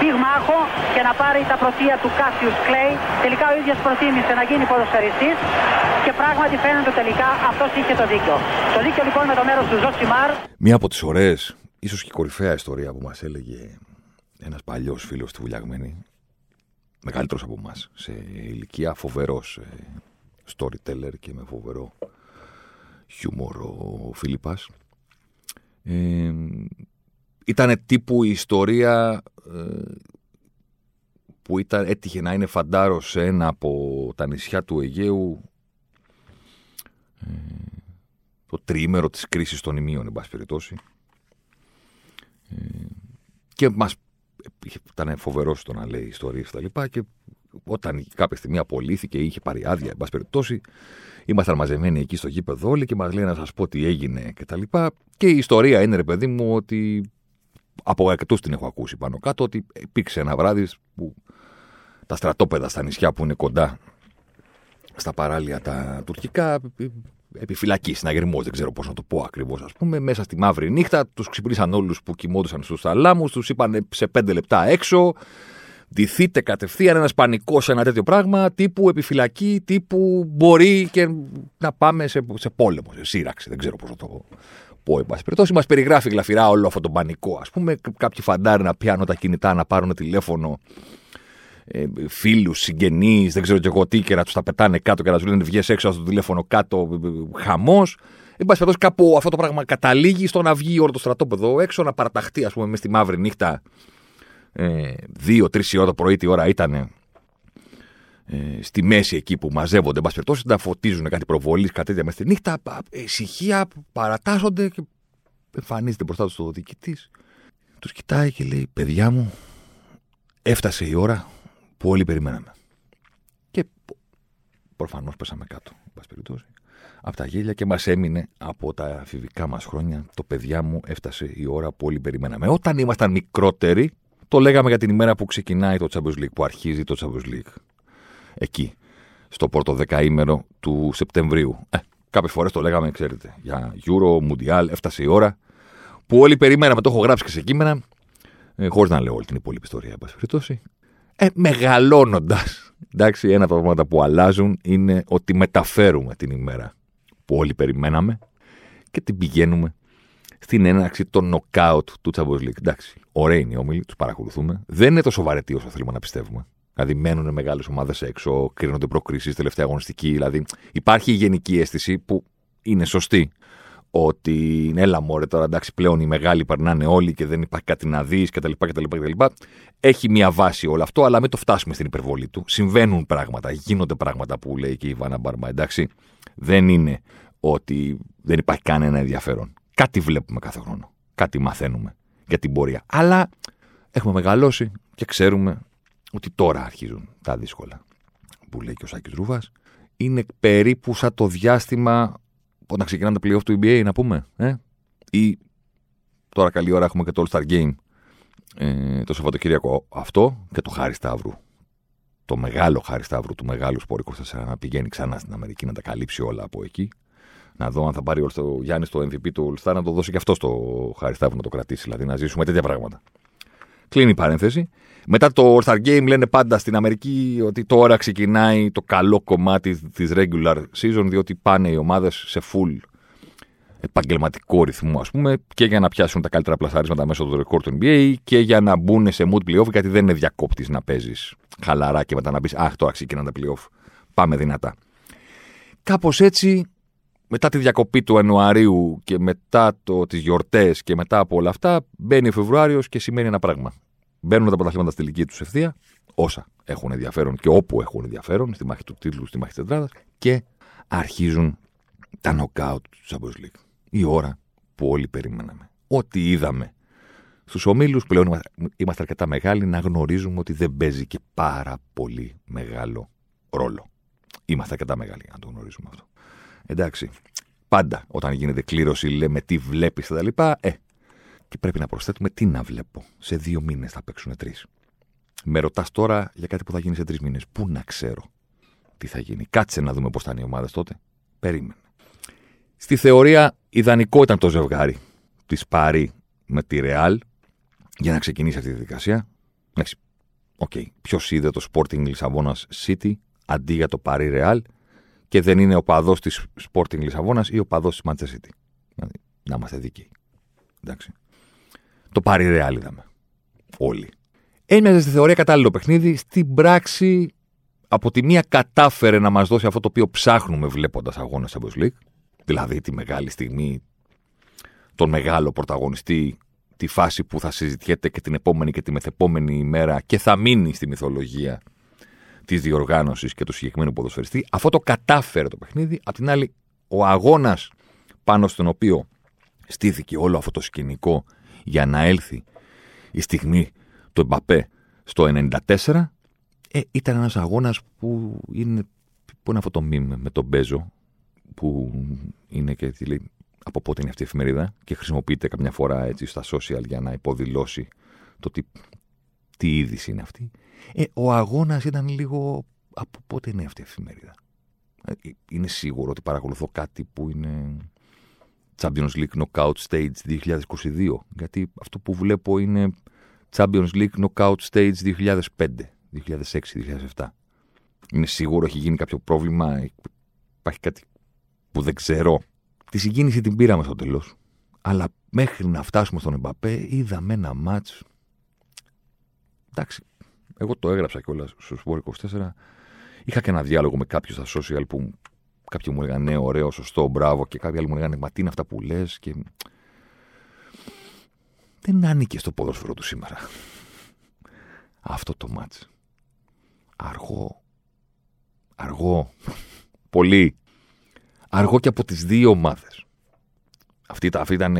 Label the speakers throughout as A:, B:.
A: πυγμάχο και να πάρει τα πρωτεία του Κάσιους Κλέη. Τελικά ο ίδιος προτίμησε να γίνει ποδοσφαιριστής και πράγματι φαίνεται τελικά αυτός είχε το δίκιο. Το δίκιο λοιπόν με το μέρος του Ζωσιμάρ.
B: Μία από τις ωραίες, ίσως και κορυφαία ιστορία που μας έλεγε ένας παλιός φίλος του Βουλιαγμένη, μεγαλύτερος από εμάς σε ηλικία, φοβερός ε, storyteller και με φοβερό χιούμορ ο Φίλιππας. Ε, ήταν τύπου η ιστορία ε, που ήταν, έτυχε να είναι φαντάρος σε ένα από τα νησιά του Αιγαίου ε, το τριήμερο της κρίσης των ημείων, εν πάση περιπτώσει. Ε, και μας ήταν φοβερός στο να λέει ιστορίες και τα λοιπά. Και όταν κάποια στιγμή απολύθηκε ή είχε πάρει άδεια, εν πάση περιπτώσει, ήμασταν μαζεμένοι εκεί στο γήπεδο όλοι και μας λέει να σας πω τι έγινε και τα λοιπά. Και η ιστορία είναι, ρε παιδί μου, ότι από αρκετού την έχω ακούσει πάνω κάτω, ότι υπήρξε ένα βράδυ που τα στρατόπεδα στα νησιά που είναι κοντά στα παράλια τα τουρκικά επιφυλακή, συναγερμός, δεν ξέρω πώς να το πω ακριβώς, ας πούμε, μέσα στη μαύρη νύχτα. Τους ξυπνήσαν όλους που κοιμόντουσαν στους θαλάμους, τους είπαν σε πέντε λεπτά έξω. Ντυθείτε κατευθείαν ένας πανικός σε ένα τέτοιο πράγμα, τύπου επιφυλακή, τύπου μπορεί και να πάμε σε, σε πόλεμο, σε σύραξη. Δεν ξέρω πώς να το πω, εν πάση περιπτώσει. Μας περιγράφει γλαφυρά όλο αυτό το πανικό. Α πούμε, κάποιοι φαντάρι να πιάνουν τα κινητά, να πάρουν τηλέφωνο ε, φίλους, συγγενείς, δεν ξέρω και εγώ τι, και να τους τα πετάνε κάτω και να τους λένε βγει έξω στο τηλέφωνο κάτω, ε, ε, χαμός. Εν πάση περιπτώσει, κάπου αυτό το πράγμα καταλήγει στο να βγει όλο το στρατόπεδο έξω, να παραταχτεί, ας πούμε, μες στη μαύρη νύχτα. Ε, Δύο-τρει ώρα το πρωί, τι ώρα ήταν ε, στη μέση εκεί που μαζεύονται, εν πάση περιπτώσει, να φωτίζουν κάτι προβολής, κάτι τέτοια με στη νύχτα. Ησυχία, παρατάσσονται και εμφανίζεται μπροστά τους το διοικητής. Τους κοιτάει και λέει: Παιδιά μου, έφτασε η ώρα που όλοι περιμέναμε. Και προφανώς πέσαμε κάτω, εν από τα γέλια και μας έμεινε από τα αφηβικά μας χρόνια το παιδιά μου έφτασε η ώρα που όλοι περιμέναμε. Όταν ήμασταν μικρότεροι, το λέγαμε για την ημέρα που ξεκινάει το Champions League, που αρχίζει το Champions League. Εκεί, στο πρώτο δεκαήμερο του Σεπτεμβρίου. Ε, Κάποιες φορές το λέγαμε, ξέρετε, για Euro, Mundial, έφτασε η ώρα που όλοι περιμέναμε. Το έχω γράψει και σε κείμενα, ε, χωρίς να λέω όλη την υπόλοιπη ιστορία, εν πάση ε, μεγαλώνοντας. Εντάξει, ένα από τα πράγματα που αλλάζουν είναι ότι μεταφέρουμε την ημέρα που όλοι περιμέναμε και την πηγαίνουμε στην έναρξη των νοκάουτ του Champions League. Εντάξει, ωραίοι είναι οι όμιλοι, τους παρακολουθούμε. Δεν είναι τόσο βαρετοί όσο θέλουμε να πιστεύουμε. Δηλαδή, μένουν μεγάλες ομάδες έξω, κρίνονται προκρίσεις, τελευταία αγωνιστική. Δηλαδή, υπάρχει η γενική αίσθηση που είναι σωστή ότι έλα μωρέ τώρα εντάξει πλέον οι μεγάλοι περνάνε όλοι και δεν υπάρχει κάτι να δεις κτλ. κτλ, κτλ. Έχει μια βάση όλο αυτό, αλλά μην το φτάσουμε στην υπερβολή του. Συμβαίνουν πράγματα, γίνονται πράγματα που λέει και η Ιβάνα Μπαρμά, εντάξει. Δεν είναι ότι δεν υπάρχει κανένα ενδιαφέρον. Κάτι βλέπουμε κάθε χρόνο. Κάτι μαθαίνουμε για την πορεία. Αλλά έχουμε μεγαλώσει και ξέρουμε ότι τώρα αρχίζουν τα δύσκολα. Που λέει και ο Σάκης Ρούβας. Είναι περίπου σαν το διάστημα όταν ξεκινάνε τα playoff του NBA, να πούμε. Ε; Ή τώρα καλή ώρα έχουμε και το All Star Game ε, το Σαββατοκύριακο αυτό και το Χάρη Σταύρου. Το μεγάλο Χάρη Σταύρου του μεγάλου Σπόρ 24 να πηγαίνει ξανά στην Αμερική να τα καλύψει όλα από εκεί. Να δω αν θα πάρει ο Γιάννης το MVP του All Star να το δώσει και αυτό στο Χάρη Σταύρου να το κρατήσει. Δηλαδή να ζήσουμε τέτοια πράγματα. Κλείνει η παρένθεση. Μετά το All Star Game λένε πάντα στην Αμερική ότι τώρα ξεκινάει το καλό κομμάτι της regular season διότι πάνε οι ομάδες σε full επαγγελματικό ρυθμό, ας πούμε, και για να πιάσουν τα καλύτερα πλασαρίσματα μέσω του ρεκόρ του NBA και για να μπουν σε mood playoff, γιατί δεν είναι διακόπτης να παίζεις χαλαρά και μετά να πεις Αχ, τώρα ξεκινάνε τα playoff. Πάμε δυνατά. Κάπως έτσι, μετά τη διακοπή του Ιανουαρίου και μετά το, τις γιορτές και μετά από όλα αυτά, μπαίνει ο Φεβρουάριος και σημαίνει ένα πράγμα. Μπαίνουν τα πρωταθλήματα στη ηλικία τους ευθεία, όσα έχουν ενδιαφέρον και όπου έχουν ενδιαφέρον, στη μάχη του τίτλου, στη μάχη της τετράδας, και αρχίζουν τα νοκάουτ του Champions League. Η ώρα που όλοι περιμέναμε. Ό,τι είδαμε στους ομίλους, πλέον είμαστε αρκετά μεγάλοι να γνωρίζουμε ότι δεν παίζει και πάρα πολύ μεγάλο ρόλο. Είμαστε τα μεγάλοι για να το γνωρίζουμε αυτό. Εντάξει. Πάντα όταν γίνεται κλήρωση, λέμε τι βλέπεις κτλ. Ε, και πρέπει να προσθέτουμε τι να βλέπω. Σε δύο μήνες θα παίξουν τρεις. Με ρωτάς τώρα για κάτι που θα γίνει σε τρεις μήνες. Πού να ξέρω τι θα γίνει. Κάτσε να δούμε πώς θα είναι οι ομάδες τότε. Περίμενε. Στη θεωρία, ιδανικό ήταν το ζευγάρι της Παρί με τη Ρεάλ για να ξεκινήσει αυτή τη διαδικασία. Εντάξει, OK. Okay. Ποιος είδε το Sporting Λισαβόνας City αντί για το Παρί Ρεάλ και δεν είναι οπαδός της Sporting Λισαβόνας ή οπαδός της Manchester City. Δηλαδή, να είμαστε δίκαιοι. Εντάξει. Το Παρί Ρεάλ είδαμε. Όλοι. Έμοιαζε στη θεωρία κατάλληλο παιχνίδι. Στην πράξη, από τη μία κατάφερε να μας δώσει αυτό το οποίο ψάχνουμε βλέποντας αγώνες Champions League. Δηλαδή τη μεγάλη στιγμή, τον μεγάλο πρωταγωνιστή, τη φάση που θα συζητιέται και την επόμενη και τη μεθεπόμενη ημέρα και θα μείνει στη μυθολογία τη διοργάνωσης και του συγκεκριμένου ποδοσφαιριστή. Αυτό το κατάφερε το παιχνίδι. Απ' την άλλη, ο αγώνας πάνω στον οποίο στήθηκε όλο αυτό το σκηνικό για να έλθει η στιγμή του Εμπαπέ στο 94, ε, ήταν ένας αγώνας που είναι, που είναι αυτό το μήνυμα με τον Μπέζο, που είναι και λέει, από πότε είναι αυτή η εφημερίδα και χρησιμοποιείται καμιά φορά έτσι στα social για να υποδηλώσει το τι, τι είδηση είναι αυτή. Ε, ο αγώνας ήταν λίγο από πότε είναι αυτή η εφημερίδα; Ε, είναι σίγουρο ότι παρακολουθώ κάτι που είναι Champions League Knockout Stage 2022. Γιατί αυτό που βλέπω είναι Champions League Knockout Stage 2005, 2006, 2007. Είναι σίγουρο έχει γίνει κάποιο πρόβλημα, υπάρχει κάτι που δεν ξέρω. Τη συγκίνηση την πήραμε στο τέλος. Αλλά μέχρι να φτάσουμε στον Εμπαπέ είδαμε ένα μάτς. Εντάξει, εγώ το έγραψα κιόλας στο Sport 24. Είχα και ένα διάλογο με κάποιου στα social που Κάποιοι μου έλεγαν ναι, ωραίο, σωστό, μπράβο. Και κάποιοι άλλοι μου έλεγαν μα τι είναι αυτά που λες. Και... Δεν άνοικε στο ποδόσφαιρο του σήμερα. Αυτό το μάτς. Αργό. Αργό. Πολύ. Αργό και από τις δύο ομάδες. Αυτή, αυτή ήταν,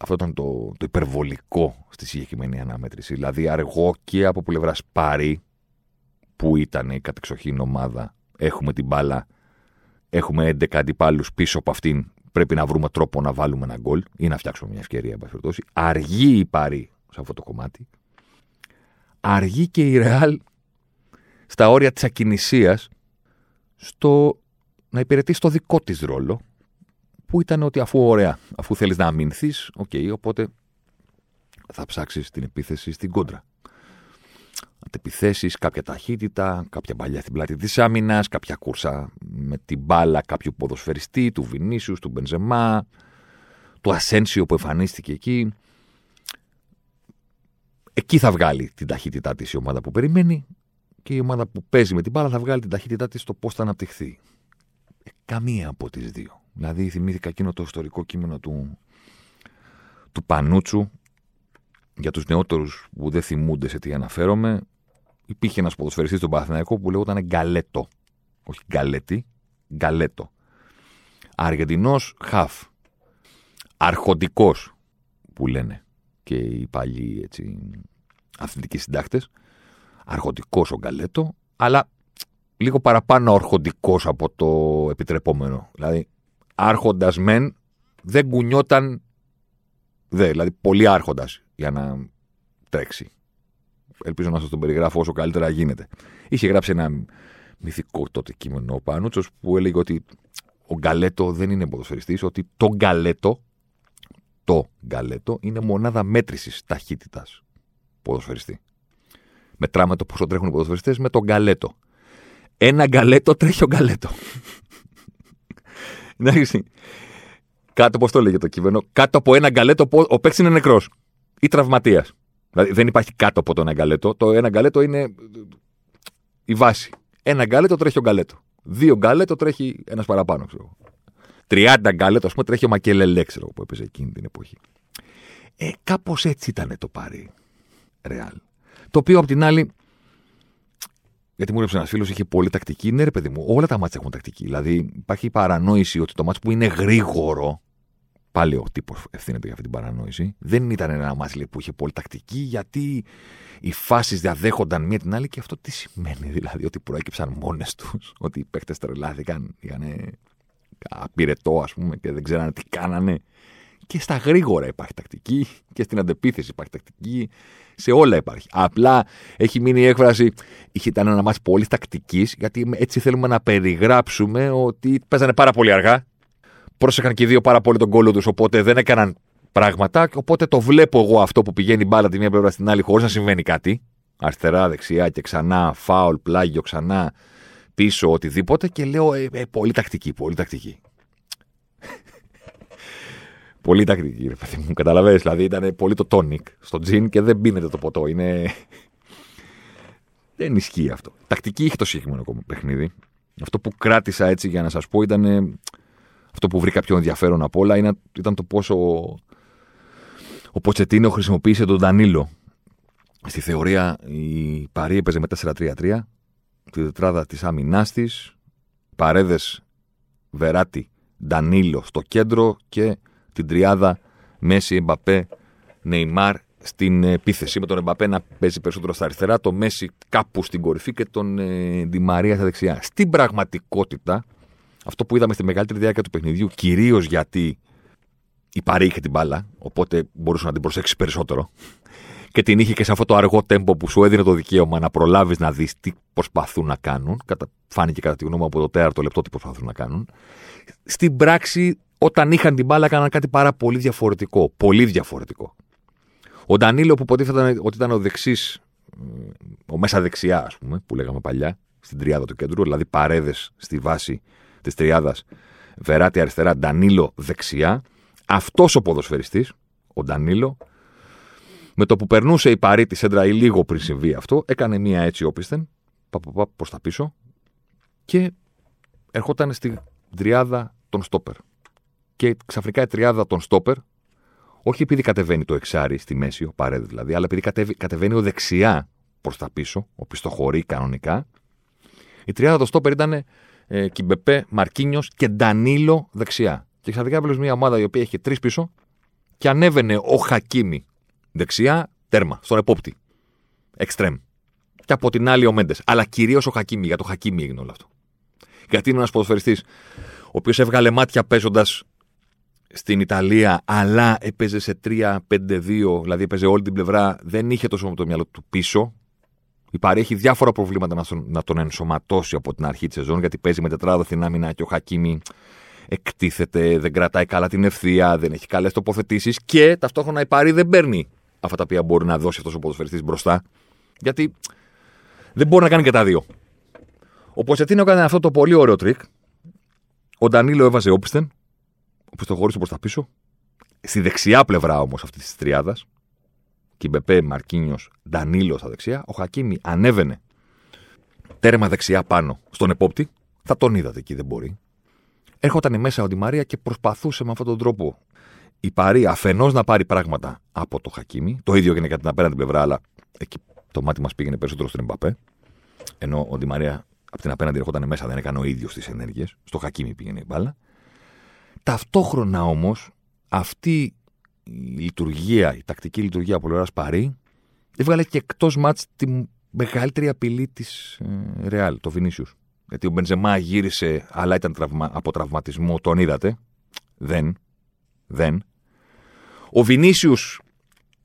B: αυτό ήταν το, το υπερβολικό στη συγκεκριμένη αναμέτρηση. Δηλαδή αργό και από πλευρά Πάρη, που ήταν η κατεξοχήν ομάδα. Έχουμε την μπάλα έχουμε 11 αντιπάλους πίσω από αυτήν. Πρέπει να βρούμε τρόπο να βάλουμε ένα γκολ ή να φτιάξουμε μια ευκαιρία, ε, αργεί η Παρί σε αυτό το κομμάτι. Αργεί και η Ρεάλ στα όρια της ακινησίας στο να υπηρετήσει το δικό της ρόλο, που ήταν ότι αφού ωραία, αφού θέλεις να αμυνθείς, OK, okay, οπότε θα ψάξεις την επίθεση στην κόντρα αντεπιθέσει, κάποια ταχύτητα, κάποια παλιά στην πλάτη της άμυνας, κάποια κούρσα με την μπάλα κάποιου ποδοσφαιριστή, του Βινίσιους, του Μπενζεμά, του Ασένσιο που εμφανίστηκε εκεί. Εκεί θα βγάλει την ταχύτητά της η ομάδα που περιμένει και η ομάδα που παίζει με την μπάλα θα βγάλει την ταχύτητά της στο πώς θα αναπτυχθεί. Ε, καμία από τις δύο. Δηλαδή, θυμήθηκα εκείνο το ιστορικό κείμενο του, του Πανούτσου για τους νεότερους που δεν θυμούνται σε τι αναφέρομαι, υπήρχε ένας ποδοσφαιριστής στον Παναθηναϊκό που λέγονταν Γκαλέτο. Όχι Γκαλέτη, Γκαλέτο. Αργεντινός χαφ. Αρχοντικός που λένε και οι παλιοί έτσι, αθλητικοί συντάκτες. Αρχοντικός ο Γκαλέτο, αλλά λίγο παραπάνω αρχοντικός από το επιτρεπόμενο. Δηλαδή, άρχοντας μεν, δεν κουνιόταν. Δε, δηλαδή, πολύ άρχοντας για να τρέξει. Ελπίζω να σας τον περιγράφω όσο καλύτερα γίνεται. Είχε γράψει ένα μυθικό τότε κείμενο ο Πάνουτσο που έλεγε ότι ο Γκαλέτο δεν είναι ποδοσφαιριστής, ότι το Γκαλέτο, το Γκαλέτο είναι μονάδα μέτρησης ταχύτητας ποδοσφαιριστή. Μετράμε το πόσο τρέχουν οι ποδοσφαιριστές με τον Γκαλέτο. Ένα γκαλέτο τρέχει ο γκαλέτο. Εντάξει. Κάτω, πώ το έλεγε το κείμενο, κάτω από ένα γκαλέτο ο παίκτης είναι νεκρός ή τραυματίας. Δηλαδή δεν υπάρχει κάτω από το ένα γκαλέτο. Το ένα γκαλέτο είναι η βάση. Ένα γκαλέτο τρέχει ο γκαλέτο. Δύο γκαλέτο τρέχει ένας παραπάνω, ξέρω. 30 γκαλέτο, ας πούμε, τρέχει ο Μακελελέ, ξέρω που έπαιζε εκείνη την εποχή. Ε, κάπως έτσι ήταν το πάρει. Ρεάλ. Το οποίο απ' την άλλη. Γιατί μου έγραψε ένας φίλος, είχε πολύ τακτική. Ναι, ρε παιδί μου, όλα τα μάτια έχουν τακτική. Δηλαδή υπάρχει η παρανόηση ότι το μάτσο που είναι γρήγορο Πάλι ο τύπος ευθύνεται για αυτή την παρανόηση. Δεν ήταν ένα μάτς που είχε πολύ τακτική, γιατί οι φάσεις διαδέχονταν μία την άλλη και αυτό τι σημαίνει, δηλαδή, ότι προέκυψαν μόνες τους, ότι οι παίχτε τρελάθηκαν, είχαν απειρετό, ας πούμε, και δεν ξέρανε τι κάνανε. Και στα γρήγορα υπάρχει τακτική και στην αντεπίθεση υπάρχει τακτική. Σε όλα υπάρχει. Απλά έχει μείνει η έκφραση. Είχε ήταν ένα μάτι πολύ τακτικής, γιατί έτσι θέλουμε να περιγράψουμε ότι παίζανε πάρα πολύ αργά. Πρόσεχαν και οι δύο πάρα πολύ τον κόλλο τους, οπότε δεν έκαναν πράγματα. Οπότε το βλέπω εγώ αυτό που πηγαίνει μπάλα τη μία πλευρά στην άλλη χωρίς να συμβαίνει κάτι. Αριστερά, δεξιά και ξανά, φάουλ, πλάγιο, ξανά, πίσω, οτιδήποτε. Και λέω, ε, ε, πολύ τακτική, πολύ τακτική. Πολύ τακτική, ρε παιδί μου. Καταλαβαίνετε, δηλαδή ήταν πολύ το τόνικ στο τζιν και δεν πίνεται το ποτό. Είναι. δεν ισχύει αυτό. Τακτική είχε το συγκεκριμένο παιχνίδι. Αυτό που κράτησα έτσι για να σας πω ήταν. Αυτό που βρήκα πιο ενδιαφέρον από όλα ήταν το πόσο ο Ποτσετίνο χρησιμοποίησε τον Ντανίλο. Στη θεωρία η Παρή έπαιζε με 4-3-3, τη τετράδα της άμυνάς της, παρέδες Βεράτη, Ντανίλο στο κέντρο και την τριάδα Μέση, Εμπαπέ, Νεϊμάρ στην επίθεση. Με τον Εμπαπέ να παίζει περισσότερο στα αριστερά, το Μέση κάπου στην κορυφή και τον ε, Μαρία στα δεξιά. Στην πραγματικότητα, αυτό που είδαμε στη μεγαλύτερη διάρκεια του παιχνιδιού, κυρίως γιατί η Παρή είχε την μπάλα, οπότε μπορούσε να την προσέξει περισσότερο. Και την είχε και σε αυτό το αργό τέμπο που σου έδινε το δικαίωμα να προλάβεις να δεις τι προσπαθούν να κάνουν. Κατα... Φάνηκε κατά τη γνώμη μου από το τέταρτο λεπτό τι προσπαθούν να κάνουν. Στην πράξη, όταν είχαν την μπάλα, έκαναν κάτι πάρα πολύ διαφορετικό. Πολύ διαφορετικό. Ο Ντανίλο, που υποτίθεται ότι ήταν ο δεξής, ο μέσα δεξιά, ας πούμε, που λέγαμε παλιά, στην τριάδα του κέντρου, δηλαδή παρέδες στη βάση της τριάδας, Βεράτη αριστερά, Ντανίλο δεξιά αυτός ο ποδοσφαιριστής, ο Ντανίλο, με το που περνούσε η παρή τη έντρα ή λίγο πριν συμβεί αυτό, έκανε μία έτσι όπισθεν, προς τα πίσω, και ερχόταν στην τριάδα των στόπερ. Και ξαφνικά η τριάδα των στόπερ, όχι επειδή κατεβαίνει το εξάρι στη μέση, ο παρέδι δηλαδή, αλλά επειδή κατεβαίνει ο δεξιά προς τα πίσω, ο πιστοχωρεί κανονικά, η τριάδα των στόπερ ήταν ε, Κιμπεπέ, Μαρκίνιος και Ντανίλο δεξιά. Και ξαφνικά βλέπεις μια ομάδα η οποία έχει τρεις πίσω και ανέβαινε ο Χακίμη δεξιά, τέρμα, στον επόπτη. Εξτρέμ. Και από την άλλη ο Μέντες. Αλλά κυρίως ο Χακίμη. Για το Χακίμη έγινε όλο αυτό. Γιατί είναι ένας ποδοσφαιριστής ο οποίος έβγαλε μάτια παίζοντας στην Ιταλία, αλλά έπαιζε σε 3-5-2, δηλαδή έπαιζε όλη την πλευρά, δεν είχε τόσο με το μυαλό του πίσω. Υπάρχει διάφορα προβλήματα να τον ενσωματώσει από την αρχή της σεζόν, γιατί παίζει με τετράδο στην άμυνα και ο Χακίμη εκτίθεται, δεν κρατάει καλά την ευθεία, δεν έχει καλές τοποθετήσεις και ταυτόχρονα η Πάρη δεν παίρνει αυτά τα οποία μπορεί να δώσει αυτός ο ποδοσφαιριστής μπροστά. Γιατί δεν μπορεί να κάνει και τα δύο. Ο Ποτσετίνο έκανε αυτό το πολύ ωραίο τρικ. Ο Ντανίλο έβαζε όπισθεν, οπισθοχώρησε προς τα πίσω. Στη δεξιά πλευρά όμως αυτής της τριάδας, Κιμπέμπε, Μαρκίνιος, Ντανίλο στα δεξιά, ο Χακίμι ανέβαινε τέρμα δεξιά πάνω στον επόπτη. Θα τον είδατε εκεί, δεν μπορεί. Έρχονταν μέσα ο Ντι Μαρία και προσπαθούσε με αυτόν τον τρόπο η Παρή αφενός να πάρει πράγματα από το Χακίμι. Το ίδιο έγινε και την απέναντι πλευρά, αλλά εκεί το μάτι μας πήγαινε περισσότερο στον Εμπαπέ. Ενώ ο Ντι Μαρία από την απέναντι έρχονταν μέσα, δεν έκανε ο ίδιος τις ενέργειες. Στο Χακίμι πήγαινε η μπάλα. Ταυτόχρονα όμως αυτή η λειτουργία, η τακτική λειτουργία από πλευράς Παρή, έβγαλε και εκτός μάτς τη μεγαλύτερη απειλή της ε, Ρεάλ, το Βινίσιου. Γιατί ο Μπενζεμά γύρισε, αλλά ήταν τραυμα... από τραυματισμό, τον είδατε. Δεν. Δεν. Ο Βινίσιου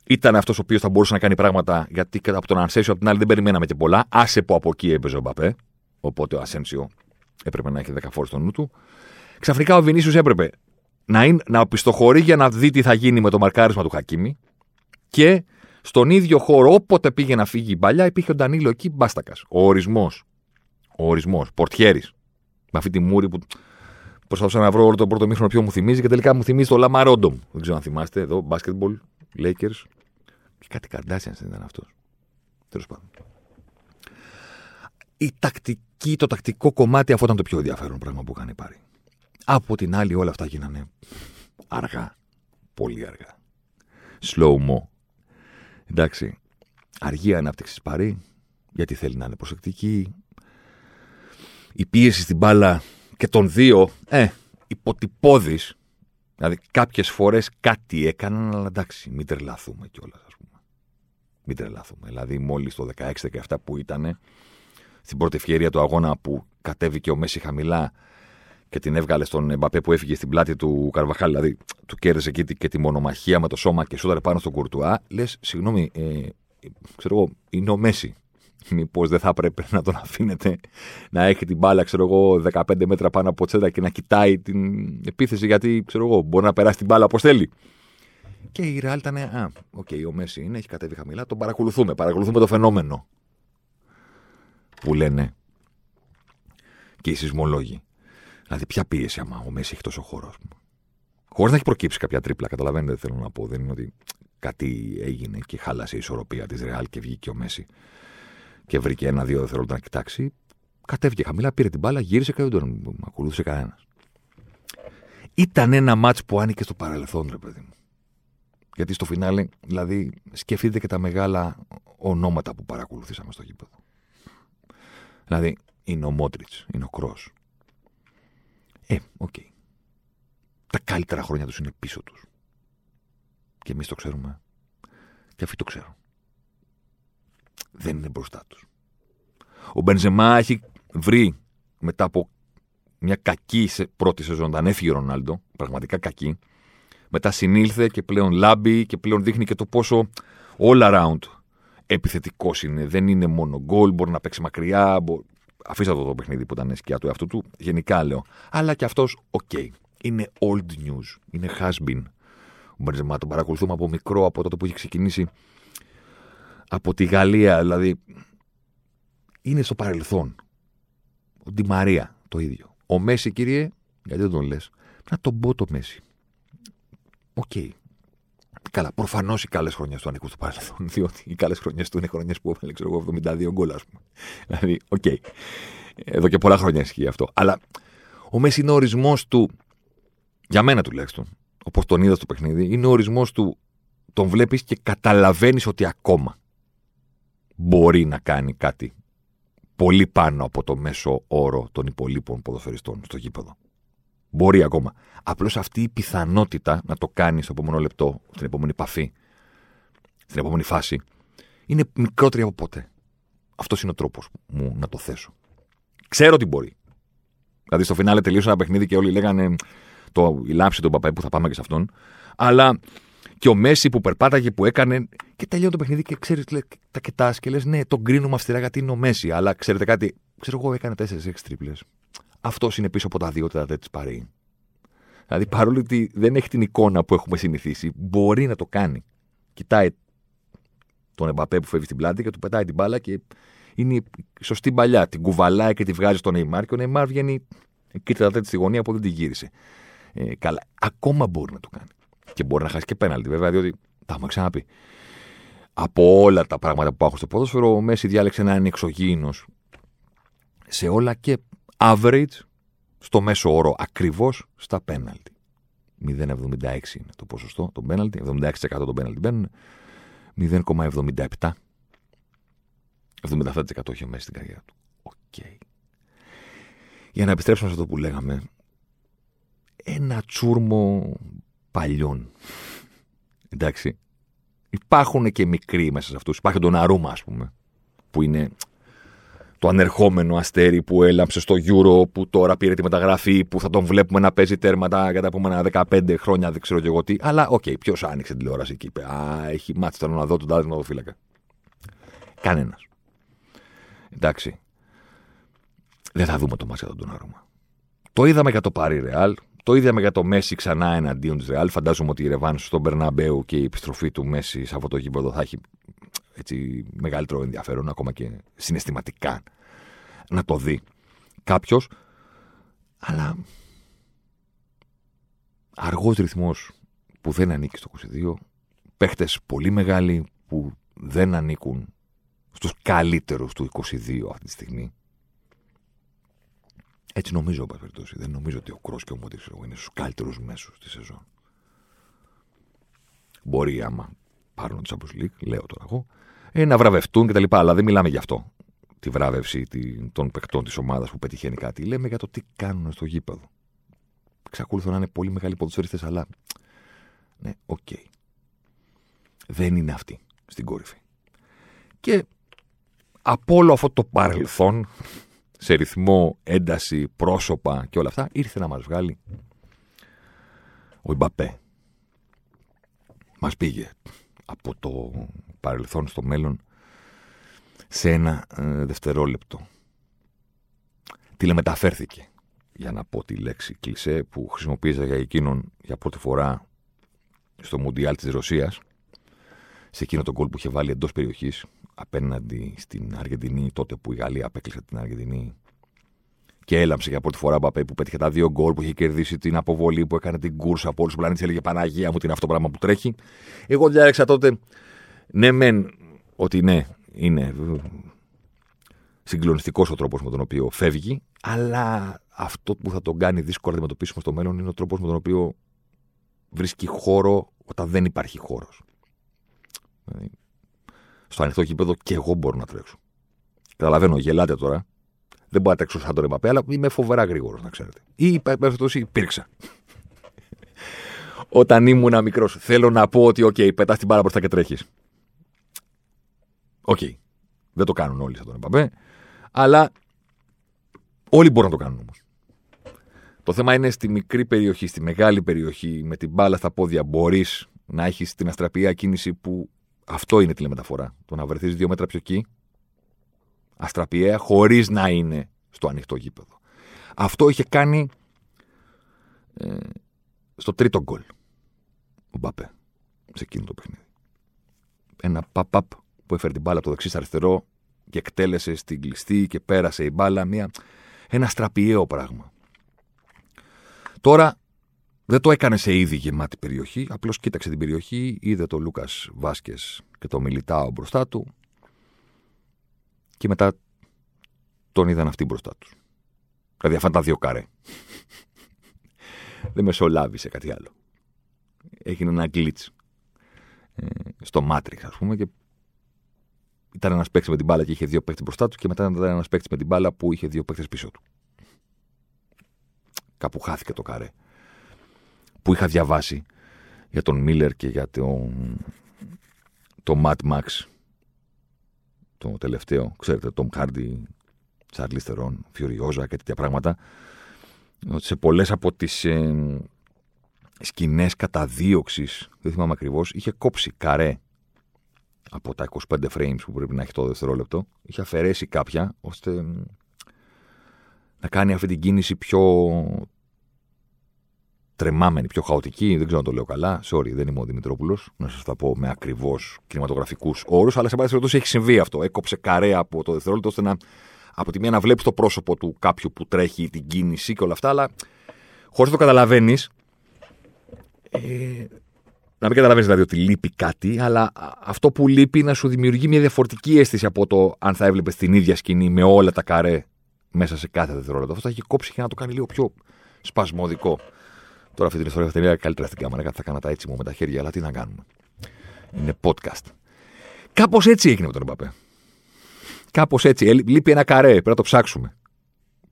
B: ήταν αυτός ο οποίος θα μπορούσε να κάνει πράγματα, γιατί από τον Ανσέσιο από την άλλη δεν περιμέναμε και πολλά. Άσε που από εκεί έπαιζε ο Μπαπέ. Οπότε ο Ασένσιο έπρεπε να έχει 10 φόρου στο νου του. Ξαφνικά ο Βινίσιους έπρεπε να, είναι, να πιστοχωρεί για να δει τι θα γίνει με το μαρκάρισμα του Χακίμη. Και στον ίδιο χώρο, όποτε πήγε να φύγει η μπαλιά, υπήρχε ο Ντανίλο εκεί μπάστακας. Ο ορισμός ο ορισμός. Πορτιέρης. Με αυτή τη μούρη που προσπαθούσα να βρω όλο το πρώτο μήχρονο ποιο μου θυμίζει και τελικά μου θυμίζει το Λάμα Ρόντομ. Δεν ξέρω αν θυμάστε εδώ, μπάσκετμπολ, Lakers. Και κάτι καντάσια δεν ήταν αυτός. Τέλος πάντων. Η τακτική, το τακτικό κομμάτι αυτό ήταν το πιο ενδιαφέρον πράγμα που είχαν πάρει. Από την άλλη όλα αυτά γίνανε αργά. Πολύ αργά. Slow mo. Εντάξει. Αργή ανάπτυξης πάρει, γιατί θέλει να είναι προσεκτική, η πίεση στην μπάλα και των δύο, ε, υποτυπώδης, Δηλαδή κάποιες φορές κάτι έκαναν, αλλά εντάξει, μην τρελαθούμε κιόλας, ας πούμε. Μην τρελαθούμε. Δηλαδή, μόλις το 16-17 που ήταν στην πρώτη ευκαιρία του αγώνα που κατέβηκε ο Μέση χαμηλά και την έβγαλε στον Εμπαπέ που έφυγε στην πλάτη του Καρβαχάλ, δηλαδή του κέρδισε εκεί και τη μονομαχία με το σώμα και σούταρε πάνω στον Κουρτουά, λες, συγγνώμη, ε, ξέρω εγώ, είναι ο Μέσι. Μήπως δεν θα έπρεπε να τον αφήνετε να έχει την μπάλα, ξέρω εγώ, 15 μέτρα πάνω από σέντρα και να κοιτάει την επίθεση, γιατί ξέρω εγώ, μπορεί να περάσει την μπάλα όπως θέλει. Και η Ρεάλ ήταν, α, OK, okay, ο Μέσι είναι, έχει κατέβει χαμηλά, τον παρακολουθούμε. Παρακολουθούμε το φαινόμενο. Που λένε και οι σεισμολόγοι. Δηλαδή, ποια πίεση άμα ο Μέσι έχει τόσο χώρο, ας πούμε. Χωρίς να έχει προκύψει κάποια τρίπλα, καταλαβαίνετε, θέλω να πω. Δεν είναι ότι κάτι έγινε και χάλασε η ισορροπία της Ρεάλ και βγήκε ο Μέσι και βρήκε ένα-δύο δευτερόλεπτα να κοιτάξει. Κατέβηκε χαμηλά, πήρε την μπάλα, γύρισε και δεν τον ακολούθησε κανένας. Ήταν ένα ματς που άνοιγε στο παρελθόν, ρε παιδί μου. Γιατί στο φινάλε, δηλαδή, σκεφτείτε και τα μεγάλα ονόματα που παρακολουθήσαμε στο γήπεδο. Δηλαδή, είναι ο Μόντριτς, είναι ο Κρόος. Ε, OK. Okay. Τα καλύτερα χρόνια τους είναι πίσω τους. Και εμείς το ξέρουμε. Και αυτοί το ξέρουν. Δεν είναι μπροστά τους. Ο Μπενζεμά έχει βρει μετά από μια κακή πρώτη σεζόν, όταν έφυγε ο Ρονάλντο, πραγματικά κακή. Μετά συνήλθε και πλέον λάμπει και πλέον δείχνει και το πόσο all around επιθετικός είναι. Δεν είναι μόνο γκολ, μπορεί να παίξει μακριά. Μπο... Αφήστε το το παιχνίδι που ήταν σκιά του εαυτού του. Γενικά λέω. Αλλά και αυτός, OK. Okay. Είναι old news. Είναι has been. Ο Μπενζεμά τον παρακολουθούμε από μικρό, από τότε που έχει ξεκινήσει από τη Γαλλία. Δηλαδή είναι στο παρελθόν. Ο Ντι Μαρία το ίδιο. Ο Μέσι, κύριε, γιατί δεν τον λες, να τον πω το Μέσι. OK. Okay. Καλά, προφανώς οι καλές χρονιές του ανήκουν στο παρελθόν. Διότι οι καλές χρονιές του είναι χρονιές που έβαλε, ξέρω εγώ, 72 γκολ, ας πούμε. Δηλαδή, OK. Okay. Εδώ και πολλά χρόνια ισχύει αυτό. Αλλά ο Μέσι είναι ο ορισμός του, για μένα τουλάχιστον, όπως τον είδα στο παιχνίδι, είναι ο ορισμός του. Τον βλέπεις και καταλαβαίνεις ότι ακόμα μπορεί να κάνει κάτι πολύ πάνω από το μέσο όρο των υπολοίπων ποδοσφαιριστών στο γήπεδο. Μπορεί ακόμα. Απλώς αυτή η πιθανότητα να το κάνεις στο επόμενο λεπτό, στην επόμενη επαφή, στην επόμενη φάση, είναι μικρότερη από ποτέ. Αυτός είναι ο τρόπος μου να το θέσω. Ξέρω ότι μπορεί. Δηλαδή στο φινάλε τελείωσε ένα παιχνίδι και όλοι λέγανε το, η λάμψη του Παπαϊ που θα πάμε και σε αυτόν. Αλλά και ο Μέση που περπάταγε, που έκανε. Και τελειώνει το παιχνίδι και ξέρεις, τα κοιτάς και λες: Ναι, τον κρίνουμε αυστηρά γιατί είναι ο Μέση. Αλλά ξέρετε κάτι, ξέρω εγώ, έκανε 4-6 τρίπλες. Αυτός είναι πίσω από τα δύο τέταρτα της Παρή. Δηλαδή, παρόλο ότι δεν έχει την εικόνα που έχουμε συνηθίσει, μπορεί να το κάνει. Κοιτάει τον Εμπαπέ που φεύγει στην πλάτη και του πετάει την μπάλα και είναι η σωστή παλιά. Την κουβαλάει και τη βγάζει στον Νεϊμάρ και ο Νεϊμάρ βγαίνει εκεί τέταρτα στη γωνία που δεν τη γύρισε. Ε, καλά. Ακόμα μπορεί να το κάνει. Και μπορεί να χάσει και πέναλτι, βέβαια, διότι τα έχουμε ξαναπεί. Από όλα τα πράγματα που υπάρχουν στο ποδόσφαιρο, ο Μέση διάλεξε να είναι εξωγήινος σε όλα και average στο μέσο όρο ακριβώς στα πέναλτι. 0,76 είναι το ποσοστό των πέναλτι, 76% των πέναλτι μπαίνουν, 0,77. 77% έχει μέσα στην καριέρα του. OK. Okay. Για να επιστρέψουμε σε αυτό που λέγαμε, ένα τσούρμο παλιών. Εντάξει. Υπάρχουν και μικροί μέσα σε αυτούς. Υπάρχει Ντοναρούμα, ας πούμε, που είναι το ανερχόμενο αστέρι που έλαμψε στο Euro, που τώρα πήρε τη μεταγραφή, που θα τον βλέπουμε να παίζει τέρματα για τα επόμενα 15 χρόνια, δεν ξέρω και εγώ τι. Αλλά, OK, okay, ποιος άνοιξε την τηλεόραση και είπε Α, έχει μάθει τον να δω τον τερματοφύλακα. Κανένας. Εντάξει. Δεν θα δούμε το ματς για τον Ντοναρούμα. Το είδαμε για το Πάρι Ρεάλ, το είδαμε για το Μέσι ξανά εναντίον της Ρεάλ. Φαντάζομαι ότι η ρεβάνς στον Μπερναμπέου και η επιστροφή του Μέσι σε αυτό το γήπεδο θα έχει έτσι, μεγαλύτερο ενδιαφέρον, ακόμα και συναισθηματικά να το δει κάποιος. Αλλά αργός ρυθμός που δεν ανήκει στο 22, παίχτες πολύ μεγάλοι που δεν ανήκουν στους καλύτερους του 22 αυτή τη στιγμή έτσι νομίζω, εν Δεν νομίζω ότι ο Κρός και ο Μότι είναι στους καλύτερους μέσους της σεζόν. Μπορεί άμα πάρουν τη Champions League, λέω τώρα εγώ, ε, να βραβευτούν κτλ. Αλλά δεν μιλάμε γι' αυτό. Τη βράβευση των παικτών της ομάδας που πετυχαίνει κάτι. Λέμε για το τι κάνουν στο γήπεδο. εξακολουθούν να είναι πολύ μεγάλοι ποδοσφαιριστές, αλλά ναι, OK. Okay. Δεν είναι αυτοί στην κορυφή. Και από όλο αυτό το παρελθόν, σε ρυθμό, ένταση, πρόσωπα και όλα αυτά, ήρθε να μας βγάλει ο Ιμπαπέ. Μας πήγε από το παρελθόν στο μέλλον σε ένα ε, δευτερόλεπτο. Τηλεμεταφέρθηκε, για να πω τη λέξη κλισέ που χρησιμοποίησα για εκείνον για πρώτη φορά στο Μουντιάλ της Ρωσίας, σε εκείνο τον κόλ που είχε βάλει εντός περιοχής απέναντι στην Αργεντινή, τότε που η Γαλλία απέκλεισε την Αργεντινή και έλαμψε για πρώτη φορά Μπαπέ που πέτυχε τα δύο γκολ, που είχε κερδίσει την αποβολή, που έκανε την κούρσα από όλους τους πλανήτες. Έλεγε Παναγία μου, την αυτό πράγμα που τρέχει. Εγώ διάλεξα τότε, ναι, μεν, ότι ναι, είναι συγκλονιστικός ο τρόπος με τον οποίο φεύγει, αλλά αυτό που θα τον κάνει δύσκολο να αντιμετωπίσουμε στο μέλλον είναι ο τρόπος με τον οποίο βρίσκει χώρο όταν δεν υπάρχει χώρος. Δηλαδή, στο ανοιχτό γήπεδο και εγώ μπορώ να τρέξω. Καταλαβαίνω, γελάτε τώρα. Δεν μπορώ να τρέξω σαν τον Εμπαπέ, αλλά είμαι φοβερά γρήγορος, να ξέρετε. Ή περιπτώσει υπήρξα. Όταν ήμουν μικρός, θέλω να πω ότι, OK, πετάς την μπάλα μπροστά και τρέχεις. OK. Okay. Δεν το κάνουν όλοι σαν τον Εμπαπέ. Αλλά όλοι μπορούν να το κάνουν όμως. Το θέμα είναι στη μικρή περιοχή, στη μεγάλη περιοχή, με την μπάλα στα πόδια, μπορείς να έχεις την αστραπιαία κίνηση που αυτό είναι τηλεμεταφορά. Το να βρεθείς δύο μέτρα πιο εκεί, αστραπιαία, χωρίς να είναι στο ανοιχτό γήπεδο. Αυτό είχε κάνει ε, στο τρίτο γκολ ο Μπαπέ σε εκείνο το παιχνίδι. Ένα παπ που έφερε την μπάλα από το δεξί αριστερό και εκτέλεσε στην κλειστή και πέρασε η μπάλα. Μια, ένα στραπιαίο πράγμα. Τώρα δεν το έκανε σε ήδη γεμάτη περιοχή. Απλώς κοίταξε την περιοχή, είδε τον Λούκας Βάσκες και το Μιλιτάο μπροστά του. Και μετά τον είδαν αυτοί μπροστά τους. Δηλαδή αυτά τα δύο καρέ. δεν μεσολάβησε κάτι άλλο. Έγινε ένα γκλίτ ε, στο Matrix, ας πούμε, και ήταν ένας παίκτης με την μπάλα και είχε δύο παίκτες μπροστά του, και μετά ήταν ένας παίκτης με την μπάλα που είχε δύο παίκτες πίσω του. Κάπου χάθηκε το καρέ. Που είχα διαβάσει για τον Μίλλερ και για το, το Mad Max το τελευταίο, ξέρετε, Tom Hardy, Charlie Theron, Furiosa και τέτοια πράγματα. Ότι σε πολλές από τις ε, σκηνές καταδίωξης, δεν θυμάμαι ακριβώς, είχε κόψει καρέ από τα 25 frames που πρέπει να έχει το δευτερόλεπτο, είχε αφαιρέσει κάποια ώστε να κάνει αυτή την κίνηση πιο τρεμάμενη, πιο χαοτική. Δεν ξέρω να το λέω καλά. Sorry, δεν είμαι ο Δημητρόπουλος. Να σας τα πω με ακριβώς κινηματογραφικούς όρους. Αλλά σε πάση περιπτώσει έχει συμβεί αυτό. Έκοψε καρέ από το δευτερόλεπτο ώστε να από τη μία να βλέπει το πρόσωπο του κάποιου που τρέχει την κίνηση και όλα αυτά. Αλλά χωρίς το καταλαβαίνεις. Ε, να μην καταλαβαίνεις δηλαδή ότι λείπει κάτι, αλλά αυτό που λείπει να σου δημιουργεί μια διαφορετική αίσθηση από το αν θα έβλεπες την ίδια σκηνή με όλα τα καρέ μέσα σε κάθε δευτερόλεπτο. Αυτό θα έχει κόψει και να το κάνει λίγο πιο σπασμωδικό. Τώρα αυτή την ιστορία θα την καλύτερα στην κάμερα. Θα κάνα τα έτσι μου με τα χέρια, αλλά τι να κάνουμε. Είναι podcast. Κάπως έτσι έγινε με τον Εμπαπέ. Κάπως έτσι. Λείπει ένα καρέ. Πρέπει να το ψάξουμε.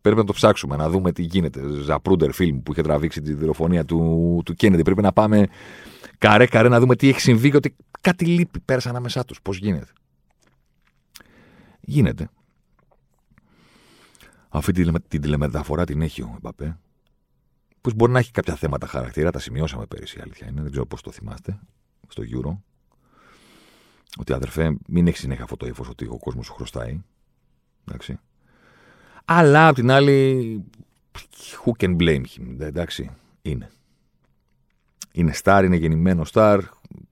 B: Πρέπει να το ψάξουμε, να δούμε τι γίνεται. Ζαπρούντερ φιλμ που είχε τραβήξει τη δολοφονία του, του Κέννεντι. Πρέπει να πάμε καρέ-καρέ να δούμε τι έχει συμβεί και ότι κάτι λείπει. Πέρασε ανάμεσά τους. Πώς γίνεται. Γίνεται. Αυτή την τηλεμεταφορά την έχει ο Εμπαπέ που μπορεί να έχει κάποια θέματα χαρακτήρα, τα σημειώσαμε πέρυσι, η αλήθεια είναι. Δεν ξέρω πώς το θυμάστε στο Euro. Ότι αδερφέ, μην έχεις συνέχεια αυτό το ύφο ότι ο κόσμος σου χρωστάει. Εντάξει. Αλλά απ' την άλλη, who can blame him, εντάξει, είναι. Είναι στάρ, είναι γεννημένο στάρ,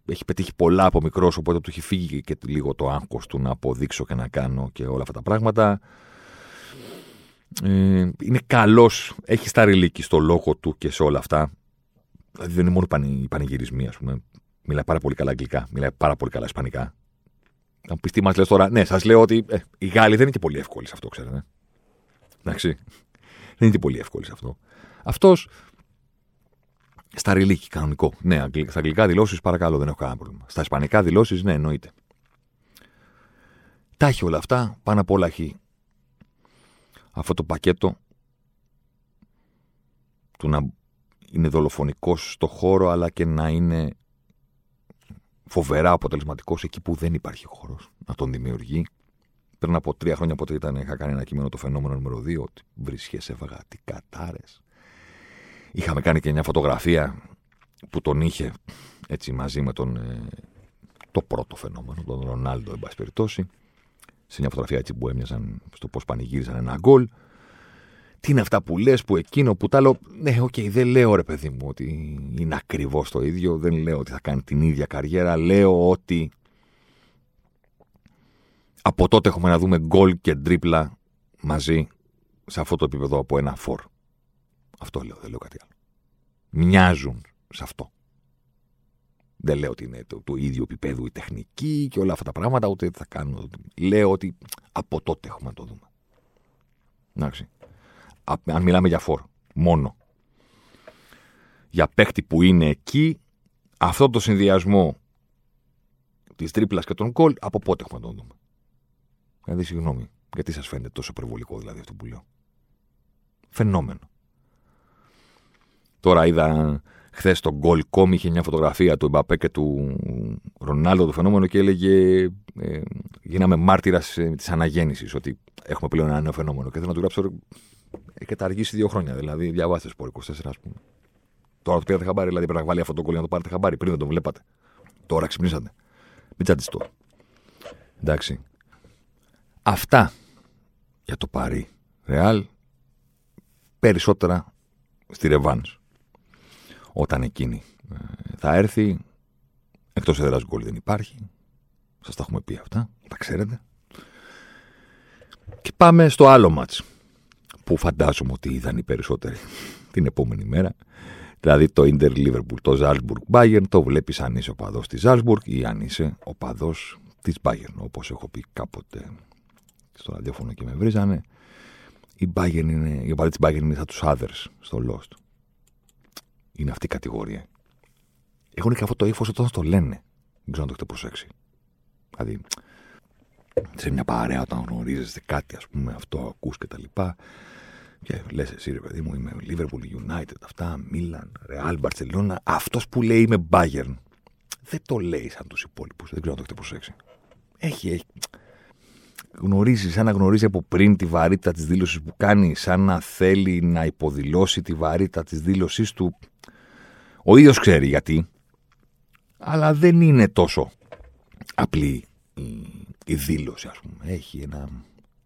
B: έχει πετύχει πολλά από μικρός, οπότε του έχει φύγει και λίγο το άγχος του να αποδείξω και να κάνω και όλα αυτά τα πράγματα. Ε, είναι καλός, έχει σταριλίκη στο λόγο του και σε όλα αυτά. Δηλαδή δεν είναι μόνο οι πανηγυρισμοί, ας πούμε. Μιλάει πάρα πολύ καλά αγγλικά, μιλάει πάρα πολύ καλά ισπανικά. Αν πει τι μας λες τώρα, ναι, σας λέω ότι ε, οι Γάλλοι δεν είναι και πολύ εύκολοι σε αυτό, ξέρετε. Εντάξει. Δεν είναι και πολύ εύκολοι σε αυτό. Αυτός σταριλίκη, κανονικό. Ναι, στα αγγλικά δηλώσεις παρακαλώ, δεν έχω κανένα πρόβλημα. Στα ισπανικά δηλώσεις, ναι, εννοείται. Τα έχει όλα αυτά. Πάνω απ' όλα έχει αυτό το πακέτο του να είναι δολοφονικός στο χώρο, αλλά και να είναι φοβερά αποτελεσματικός εκεί που δεν υπάρχει χώρος να τον δημιουργεί. Πριν από τρία χρόνια ποτέ ήταν, είχα κάνει ένα κείμενο το φαινόμενο νούμερο 2, ότι βρίσκε, έβαγα τι κατάρε. Είχαμε κάνει και μια φωτογραφία που τον είχε έτσι μαζί με τον, ε, το πρώτο φαινόμενο, τον Ρονάλντο, εν πάση περιπτώσει. Σε μια φωτογραφία έτσι που έμοιαζαν στο πώς πανηγύριζαν ένα γκολ. Τι είναι αυτά που λες, που εκείνο, που τ' άλλο. Ναι, OK, okay, δεν λέω ρε παιδί μου ότι είναι ακριβώς το ίδιο. Δεν λέω ότι θα κάνει την ίδια καριέρα. Λέω ότι από τότε έχουμε να δούμε γκολ και τρίπλα μαζί σε αυτό το επίπεδο από ένα φορ. Αυτό λέω, δεν λέω κάτι άλλο. Μοιάζουν σε αυτό. Δεν λέω ότι είναι του ίδιου επίπεδου η τεχνική και όλα αυτά τα πράγματα, ούτε θα κάνω. Λέω ότι από τότε έχουμε να το δούμε. Εντάξει. Αν μιλάμε για φόρ, μόνο. Για παίχτη που είναι εκεί, αυτό το συνδυασμό της τρίπλας και των κολ, από πότε έχουμε να το δούμε. Δηλαδή, συγγνώμη, γιατί σας φαίνεται τόσο υπερβολικό δηλαδή αυτό που λέω. Φαινόμενο. Τώρα είδα χθες το Goal.com είχε μια φωτογραφία του Εμπαπέ και του Ρονάλντο το φαινόμενο και έλεγε ε, γίναμε μάρτυρας της αναγέννησης. Ότι έχουμε πλέον ένα νέο φαινόμενο. Και θέλω να του γράψω. Έχει αργήσει δύο χρόνια. Δηλαδή, διαβάστε σπορ 24, ας πούμε. Τώρα το πήρατε χαμπάρι, δηλαδή πρέπει να βάλει αυτό το κολλή να το πάρετε χαμπάρι. Πριν δεν το βλέπατε. Τώρα ξυπνήσατε. Μην τσαντιστώ. Εντάξει. Αυτά για το Παρί Ρεάλ. Περισσότερα στη Ρεβάνς όταν εκείνη ε, θα έρθει. Εκτός έδρας γκολ δεν υπάρχει. Σας τα έχουμε πει αυτά. Τα ξέρετε. Και πάμε στο άλλο μάτς που φαντάζομαι ότι είδαν οι περισσότεροι την επόμενη μέρα. Δηλαδή το Ιντερ Liverpool, το Ζάλσμπουργκ Bayern, το βλέπεις αν είσαι οπαδός της Ζάλσμπουργκ ή αν είσαι οπαδός της Bayern. Όπως έχω πει κάποτε στο ραδιόφωνο και με βρίζανε, η, Bayern είναι, η οπαδή της Bayern είναι σαν τους others στο Lost είναι αυτή η κατηγορία. Έχουν και αυτό το ύφος όταν το λένε. Δεν ξέρω αν το έχετε προσέξει. Δηλαδή, σε μια παρέα όταν γνωρίζεστε κάτι, ας πούμε, αυτό ακούς και τα λοιπά. Και λες εσύ, ρε παιδί μου, είμαι Liverpool United, αυτά, Milan, Real, Barcelona. Αυτός που λέει είμαι Bayern. Δεν το λέει σαν τους υπόλοιπους. Δεν ξέρω αν το έχετε προσέξει. Έχει, έχει. Γνωρίζεις, σαν να γνωρίζει από πριν τη βαρύτητα της δήλωσης που κάνει, σαν να θέλει να υποδηλώσει τη βαρύτητα της δήλωσής του. Ο ίδιος ξέρει γιατί, αλλά δεν είναι τόσο απλή η, η δήλωση, ας πούμε. Έχει ένα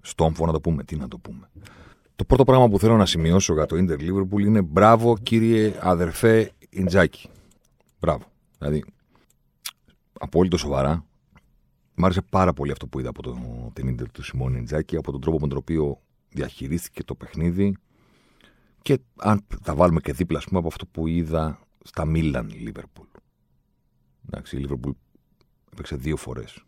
B: στόμφο να το πούμε, τι να το πούμε. Το πρώτο πράγμα που θέλω να σημειώσω για το Inter Liverpool είναι μπράβο κύριε αδερφέ Ιντζάκη. Μπράβο. Δηλαδή, απόλυτο σοβαρά. Μ' άρεσε πάρα πολύ αυτό που είδα από το, την Inter του Σιμών Ιντζάκη, από τον τρόπο με τον οποίο διαχειρίστηκε το παιχνίδι και αν τα βάλουμε και δίπλα, πούμε, από αυτό που είδα στα Μίλαν Λίβερπουλ. Εντάξει, η Λίβερπουλ έπαιξε δύο φορές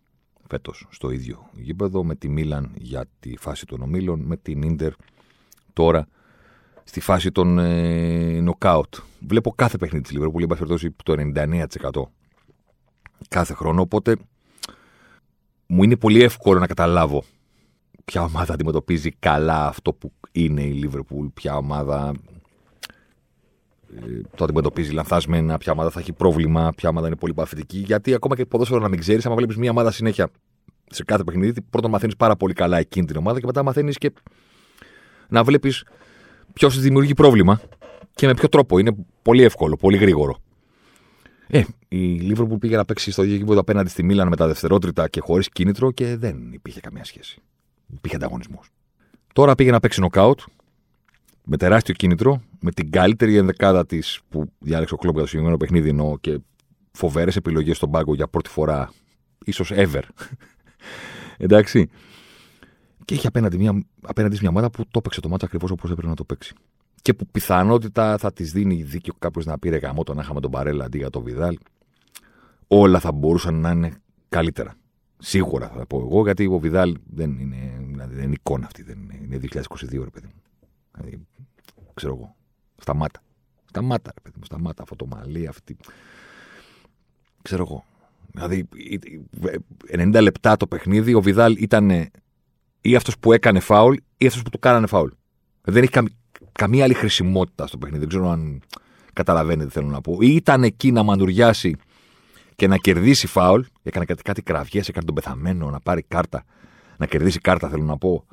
B: φέτος στο ίδιο γήπεδο με τη Μίλαν για τη φάση των ομίλων, με την ντερ τώρα στη φάση των ε, νοκάουτ. Βλέπω κάθε παιχνίδι της Λίβερπουλ, εν πάση το 99% κάθε χρόνο. Οπότε μου είναι πολύ εύκολο να καταλάβω ποια ομάδα αντιμετωπίζει καλά αυτό που είναι η Λίβερπουλ, ποια ομάδα το αντιμετωπίζει λανθασμένα, ποια ομάδα θα έχει πρόβλημα, ποια ομάδα είναι πολύ παθητική. Γιατί ακόμα και ποδόσφαιρο να μην ξέρεις, άμα βλέπεις μια ομάδα συνέχεια σε κάθε παιχνίδι, πρώτον μαθαίνεις πάρα πολύ καλά εκείνη την ομάδα και μετά μαθαίνεις και να βλέπεις ποιος της δημιουργεί πρόβλημα και με ποιο τρόπο. Είναι πολύ εύκολο, πολύ γρήγορο. Ε, η που πήγε να παίξει στο ίδιο γήπεδο απέναντι στη Μίλαν με τα δευτερότριτα και χωρίς κίνητρο και δεν υπήρχε καμία σχέση. Υπήρχε ανταγωνισμός. Τώρα πήγε να παίξει νοκάουτ με τεράστιο κίνητρο, με την καλύτερη ενδεκάδα της που διάλεξε ο κλόμπ για το συγκεκριμένο παιχνίδι ενώ και φοβερές επιλογές στον πάγκο για πρώτη φορά, ίσως ever. Εντάξει. Και έχει απέναντι, μια, απέναντι σε μια ομάδα που το έπαιξε το μάτσο ακριβώς όπως έπρεπε να το παίξει. Και που πιθανότητα θα της δίνει δίκιο κάποιος να πήρε γαμό το να είχαμε τον Παρέλα αντί για τον Βιδάλ. Όλα θα μπορούσαν να είναι καλύτερα. Σίγουρα θα πω εγώ, γιατί ο Βιδάλ δεν είναι, δηλαδή δεν είναι εικόνα αυτή. Δεν είναι, είναι 2022, ρε παιδί μου. Δηλαδή, ξέρω εγώ. Σταμάτα. Σταμάτα, ρε παιδί μου, σταμάτα αυτό το μαλλί, αυτή. Ξέρω εγώ. Δηλαδή, 90 λεπτά το παιχνίδι, ο Βιδάλ ήταν ή αυτός που έκανε φάουλ ή αυτός που του κάνανε φάουλ. Δεν έχει καμία άλλη χρησιμότητα στο παιχνίδι. Δεν ξέρω αν Καταλαβαίνετε τι θέλω να πω. Ή ήταν εκεί να μαντουριάσει και να κερδίσει φάουλ. Έκανε κάτι, κάτι κραυγές, έκανε τον πεθαμένο να πάρει κάρτα. Να κερδίσει κάρτα, θέλω να πω,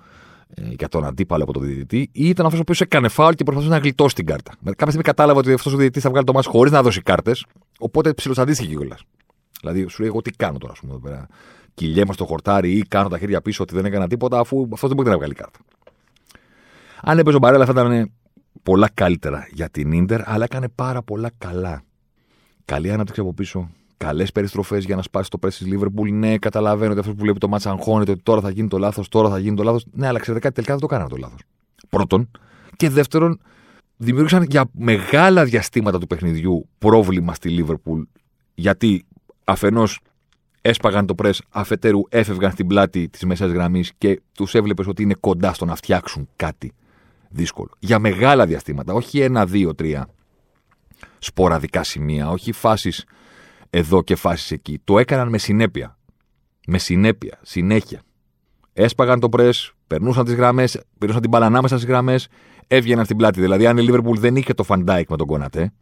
B: ε, για τον αντίπαλο από τον διαιτητή. Ή ήταν αυτός ο οποίος έκανε φάουλ και προσπαθούσε να γλιτώσει την κάρτα. Κάποια στιγμή κατάλαβα ότι αυτός ο διαιτητής θα βγάλει το μάτι χωρίς να δώσει κάρτες. Οπότε ψιλοσταντίστηκε κιόλας. Δηλαδή, σου λέει, εγώ τι κάνω τώρα, ας πούμε, εδώ πέρα. Κυλιέμαι στο χορτάρι ή κάνω τα χέρια πίσω ότι δεν έκανα τίποτα, αφού αυτός δεν μπορεί να βγάλει κάρτα. Αν έπαιζε ο Μπαρέλα, θα ήταν πολλά καλύτερα για την ντερ, αλλά έκανε πάρα πολλά καλά. Καλή ανάπτυξη από πίσω. Καλές περιστροφές για να σπάσει το πρέσι της Λίβερπουλ. Ναι, καταλαβαίνω ότι αυτός που βλέπει το μάτσα αγχώνεται ότι τώρα θα γίνει το λάθος, τώρα θα γίνει το λάθος. Ναι, αλλά ξέρετε κάτι, τελικά δεν το κάνανε το λάθος. Πρώτον. Και δεύτερον, δημιούργησαν για μεγάλα διαστήματα του παιχνιδιού πρόβλημα στη Λίβερπουλ. Γιατί αφενός έσπαγαν το πρέσ, αφετέρου έφευγαν στην πλάτη της μεσαίας γραμμής και τους έβλεπες ότι είναι κοντά στο να φτιάξουν κάτι δύσκολο. Για μεγάλα διαστήματα, όχι ένα, δύο, τρία σποραδικά σημεία, όχι φάσεις εδώ και φάσεις εκεί. Το έκαναν με συνέπεια. Με συνέπεια, συνέχεια. Έσπαγαν το press, περνούσαν τις γραμμές, περνούσαν την μπάλα ανάμεσα στις γραμμές, έβγαιναν στην πλάτη. Δηλαδή, αν η Λίβερπουλ δεν είχε το Φαν Ντάικ με τον Κονατέ,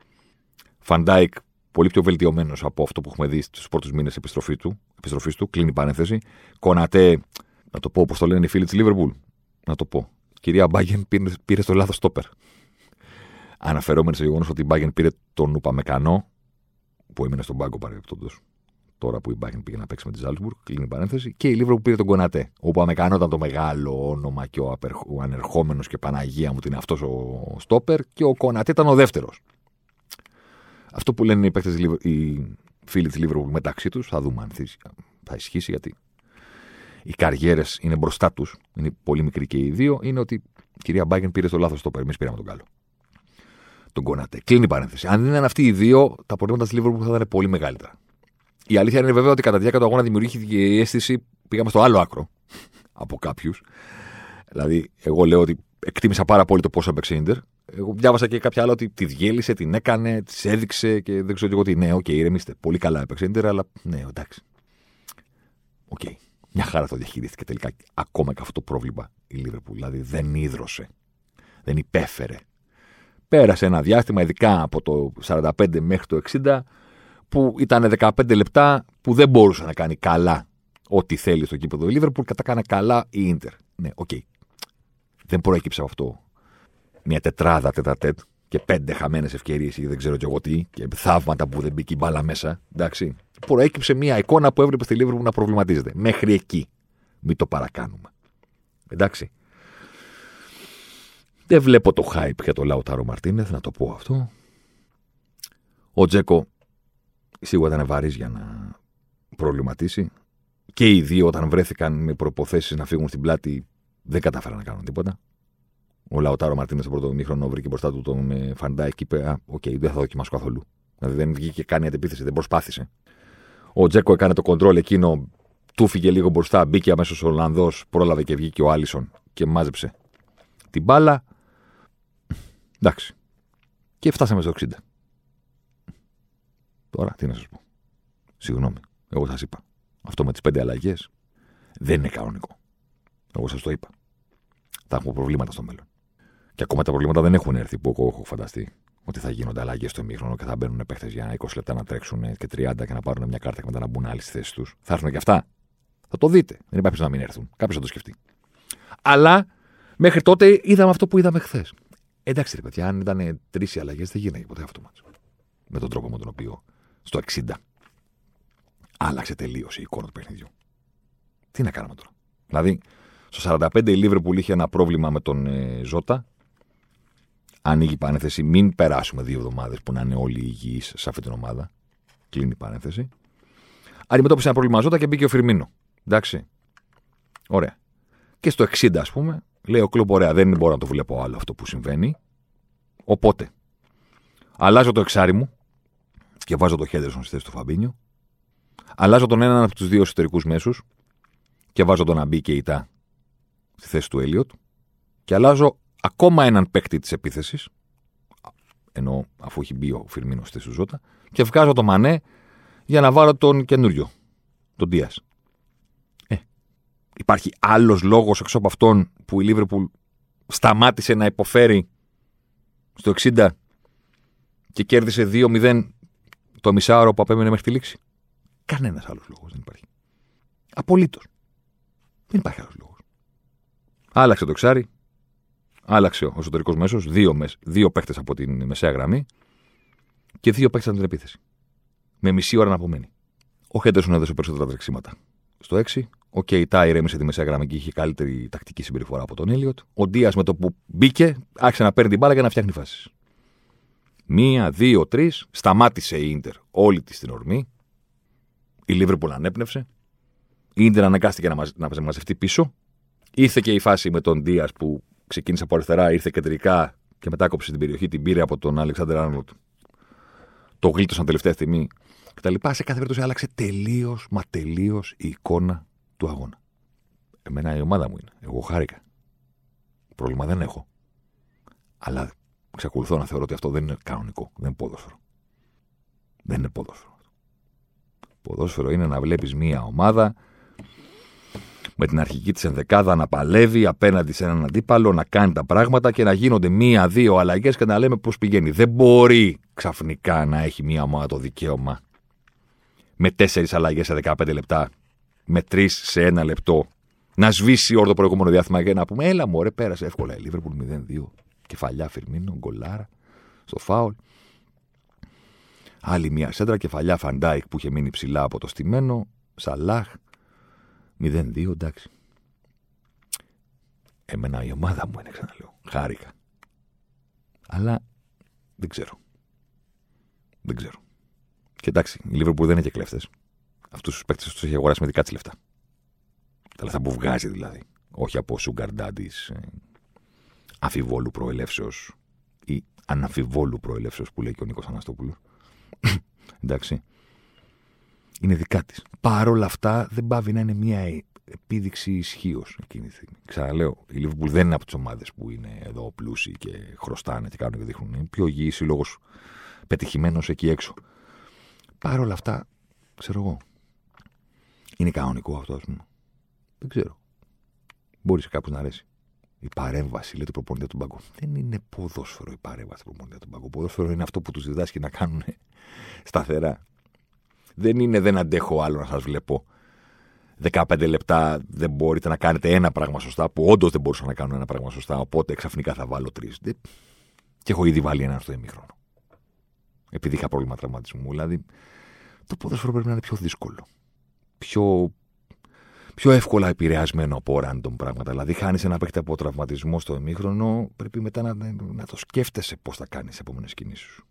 B: Φαν Ντάικ πολύ πιο βελτιωμένος από αυτό που έχουμε δει στους πρώτους μήνες επιστροφή του, επιστροφής του, κλείνει παρένθεση. Κονατέ, να το πω όπως το λένε οι φίλοι της Λίβερπουλ. Να το πω. Κυρία Μπάγκεν πήρε, πήρε στο λάθος στόπερ. Αναφερόμενο στο γεγονός ότι η Μπάγκεν πήρε τον Ουπαμεκανό, που έμεινε στον πάγκο παρεμπιπτόντως. Τώρα που η Μπάγκεν πήγε να παίξει με τη Ζάλσμπουργκ, κλείνει παρένθεση. Και η Λίβερπουλ πήρε τον Κονατέ. Ο Ουπαμεκανό ήταν το μεγάλο όνομα και ο, ο ανερχόμενος και Παναγία μου ότι είναι αυτός ο στόπερ. Και ο Κονατέ ήταν ο δεύτερος. Αυτό που λένε οι, παίκτες, οι φίλοι της Λίβερπουλ μεταξύ τους, θα δούμε αν θα ισχύσει γιατί οι καριέρες είναι μπροστά τους, είναι πολύ μικροί και οι δύο, είναι ότι η κυρία Μπάγερν πήρε το λάθος στόπερ. Εμείς πήραμε τον καλό. Τον Κονάτε. Κλείνει η παρένθεση. Αν δεν ήταν αυτοί οι δύο, τα προβλήματα της Λίβερπουλ θα ήταν πολύ μεγαλύτερα. Η αλήθεια είναι βέβαια ότι κατά τη διάρκεια του αγώνα δημιουργήθηκε η αίσθηση, πήγαμε στο άλλο άκρο από κάποιους. Δηλαδή, εγώ λέω ότι εκτίμησα πάρα πολύ το πόσο έπαιξε Ιντερ. Εγώ διάβασα και κάποια άλλα ότι τη διέλυσε, την έκανε, τη έδειξε και δεν ξέρω εγώ τι. Ναι, OK, okay, ηρεμήστε. Πολύ καλά έπαιξε Ιντερ, αλλά ναι, εντάξει. OK. Okay. Μια χαρά το διαχειρίστηκε τελικά ακόμα και αυτό το πρόβλημα η Λίβερπουλ. Δηλαδή δεν ίδρωσε. Δεν υπέφερε. Πέρασε ένα διάστημα, ειδικά από το 45 μέχρι το 60, που ήταν 15 λεπτά που δεν μπορούσε να κάνει καλά ό,τι θέλει στο γήπεδο η Λίβερπουλ και τα έκανε καλά η Ίντερ. Ναι, OK. Okay. Δεν προέκυψε από αυτό μια τετράδα τετατέτ και πέντε χαμένες ευκαιρίες ή δεν ξέρω κι εγώ τι, και θαύματα που δεν μπήκε η μπάλα μέσα. Εντάξει. Προέκυψε μια εικόνα που έβλεπε στη Λίβερπουλ να προβληματίζεται. Μέχρι εκεί. Μην το παρακάνουμε. Εντάξει. Δεν βλέπω το hype για το Λαουτάρο Μαρτίνεθ, να το πω αυτό. Ο Τζέκο σίγουρα ήταν βαρύς για να προβληματίσει. Και οι δύο όταν βρέθηκαν με προϋποθέσεις να φύγουν στην πλάτη δεν κατάφεραν να κάνουν τίποτα. Ο Λαουτάρο Μαρτίνεθ στο πρώτο ημίχρονο βρήκε μπροστά του τον ε, Φαντάικ και είπε: Α, OK, okay, δεν θα δοκιμάσω καθόλου. Δηλαδή δεν βγήκε καν η αντεπίθεση, δεν προσπάθησε. Ο Τζέκο έκανε το κοντρόλ εκείνο, του φύγε λίγο μπροστά, μπήκε αμέσως ο Ολλανδός, πρόλαβε και βγήκε ο Άλισον και μάζεψε την μπάλα. Εντάξει. Και φτάσαμε στο 60. Τώρα τι να σας πω. Συγγνώμη, εγώ σας είπα. Αυτό με τις πέντε αλλαγές δεν είναι κανονικό. Εγώ σας το είπα. Θα έχουμε προβλήματα στο μέλλον. Και ακόμα τα προβλήματα δεν έχουν έρθει που εγώ έχω φανταστεί. Ότι θα γίνονται αλλαγές στο ημίχρονο και θα μπαίνουν παίχτε για 20 λεπτά να τρέξουν και 30 και να πάρουν μια κάρτα και μετά να μπουν άλλοι στη θέση τους. Θα έρθουν και αυτά. Θα το δείτε. Δεν υπάρχει να μην έρθουν. Κάποιος θα το σκεφτεί. Αλλά μέχρι τότε είδαμε αυτό που είδαμε χθες. Εντάξει, ρε παιδιά, αν ήταν τρεις οι αλλαγές, δεν γίνανε ποτέ αυτό μάτσο. Με τον τρόπο με τον οποίο στο 60 άλλαξε τελείως η εικόνα του παιχνιδιού. Τι να κάνουμε τώρα. Δηλαδή, στο 45 η Λίβερπουλ είχε ένα πρόβλημα με τον ε, Ζότα. Ανοίγει η παρένθεση. Μην περάσουμε δύο εβδομάδες που να είναι όλοι υγιείς σε αυτή την ομάδα. Κλείνει η παρένθεση. Αντιμετώπισε ένα πρόβλημα Ζότα και μπήκε ο Φιρμίνο. Εντάξει. Ωραία. Και στο 60, ας πούμε, λέει ο Κλοπ: Ωραία, δεν μπορώ να το βλέπω άλλο αυτό που συμβαίνει. Οπότε, αλλάζω το εξάρι μου και βάζω το Χέντερσον στη θέση του Φαμπίνιο. Αλλάζω τον έναν από τους δύο εσωτερικούς μέσους και βάζω τον Αμπί και Ιτά στη θέση του Έλιοτ και αλλάζω ακόμα έναν παίκτη της επίθεσης, ενώ αφού έχει μπει ο Φιρμίνος στη Σουζότα, και βγάζω το Μανέ για να βάλω τον καινούριο, τον Δίας. Ε, υπάρχει άλλος λόγος έξω από αυτόν που η Λίβερπουλ σταμάτησε να υποφέρει στο 60 και κέρδισε 2-0 το μισάωρο που απέμενε μέχρι τη λήξη; Κανένας άλλος λόγος δεν υπάρχει. Απολύτως. Δεν υπάρχει άλλος λόγος. Άλλαξε το ξάρι, άλλαξε ο εσωτερικός μέσος, δύο, δύο παίχτε από την μεσαία γραμμή και δύο παίχτε από την επίθεση. Με μισή ώρα να απομένει. Ο Χέντερσον έδωσε περισσότερα τρεξίματα. Στο 6, ο Κεϊτά ηρέμησε τη μεσαία γραμμή και είχε καλύτερη τακτική συμπεριφορά από τον Έλιοτ. Ο Ντία με το που μπήκε, άρχισε να παίρνει την μπάλα για να φτιάχνει φάσεις. Μία, δύο, τρεις, σταμάτησε η ντερ όλη της την ορμή. Η Λίβερπουλ ανέπνευσε. Η ντερ αναγκάστηκε να, να μαζευτεί πίσω. Ήρθε και η φάση με τον Ντία που ξεκίνησε από αριστερά, ήρθε κεντρικά και μετά κόψε την περιοχή, την πήρε από τον Αλεξάνδρ Άρνολτ. Το γλίτωσαν τελευταία στιγμή κτλ. Σε κάθε περίπτωση άλλαξε τελείως, μα τελείως η εικόνα του αγώνα. Εμένα η ομάδα μου είναι. Εγώ χάρηκα. Πρόβλημα δεν έχω. Αλλά εξακολουθώ να θεωρώ ότι αυτό δεν είναι κανονικό. Δεν είναι ποδόσφαιρο. Δεν είναι ποδόσφαιρο. Ποδόσφαιρο είναι να βλέπεις μία ομάδα με την αρχική της ενδεκάδα να παλεύει απέναντι σε έναν αντίπαλο, να κάνει τα πράγματα και να γίνονται μία-δύο αλλαγές και να λέμε πώς πηγαίνει. Δεν μπορεί ξαφνικά να έχει μία ομάδα το δικαίωμα με τέσσερις αλλαγές σε 15 λεπτά, με τρεις σε ένα λεπτό, να σβήσει όλο το προηγούμενο διάστημα και να πούμε: Έλα, μου, πέρασε εύκολα η Λίβερπουλ 0-2. Κεφαλιά Φιρμίνο, γκολάρα, στο φάουλ. Άλλη μια σέντρα, κεφαλιά Φαντάικ που είχε μείνει ψηλά από το στημένο. Σαλάχ, 0-2, εντάξει. Εμένα η ομάδα μου είναι, ξαναλέω. Χάρηκα. Αλλά δεν ξέρω. Δεν ξέρω. Και εντάξει, η Λίβερπουλ δεν είναι και κλέφτες. Αυτούς τους παίκτες τους έχει αγοράσει με δικά της λεφτά. Τα λεφτά που βγάζει δηλαδή. Όχι από sugar daddies ε, αφιβόλου προελεύσεως ή αναφιβόλου προελεύσεως που λέει και ο Νίκος Αναστόπουλος. εντάξει. Είναι δικά της. Παρ' όλα αυτά δεν πάβει να είναι μια επίδειξη ισχύως εκείνη τη στιγμή. Ξαναλέω, η Λίβερπουλ δεν είναι από τις ομάδες που είναι εδώ πλούσιοι και χρωστάνε και κάνουν και δείχνουν. Είναι πιο υγιής λόγος πετυχημένος εκεί έξω. Παρ' όλα αυτά, ξέρω εγώ. Είναι κανονικό αυτό, ας πούμε. Δεν ξέρω. Μπορεί κάπου να αρέσει. Η παρέμβαση, λέει, του προπονητή του μπαγκού. Δεν είναι ποδόσφαιρο η παρέμβαση του προπονητή του μπαγκού. Ποδόσφαιρο είναι αυτό που τους διδάσκει να κάνουν σταθερά. Δεν είναι δεν αντέχω άλλο να σας βλέπω 15 λεπτά δεν μπορείτε να κάνετε ένα πράγμα σωστά, που όντως δεν μπορούσα να κάνω ένα πράγμα σωστά, οπότε ξαφνικά θα βάλω τρεις. Και έχω ήδη βάλει ένα στο ημίχρονο. Επειδή είχα πρόβλημα τραυματισμού. Δηλαδή, το ποδόσφαιρο πρέπει να είναι πιο δύσκολο. Πιο, πιο εύκολα επηρεασμένο από random πράγματα. Δηλαδή, χάνεις ένα παίκτη από τραυματισμό στο ημίχρονο, πρέπει μετά να, να το σκέφτεσαι πώς θα κάνεις τις επόμενες κινήσεις σου.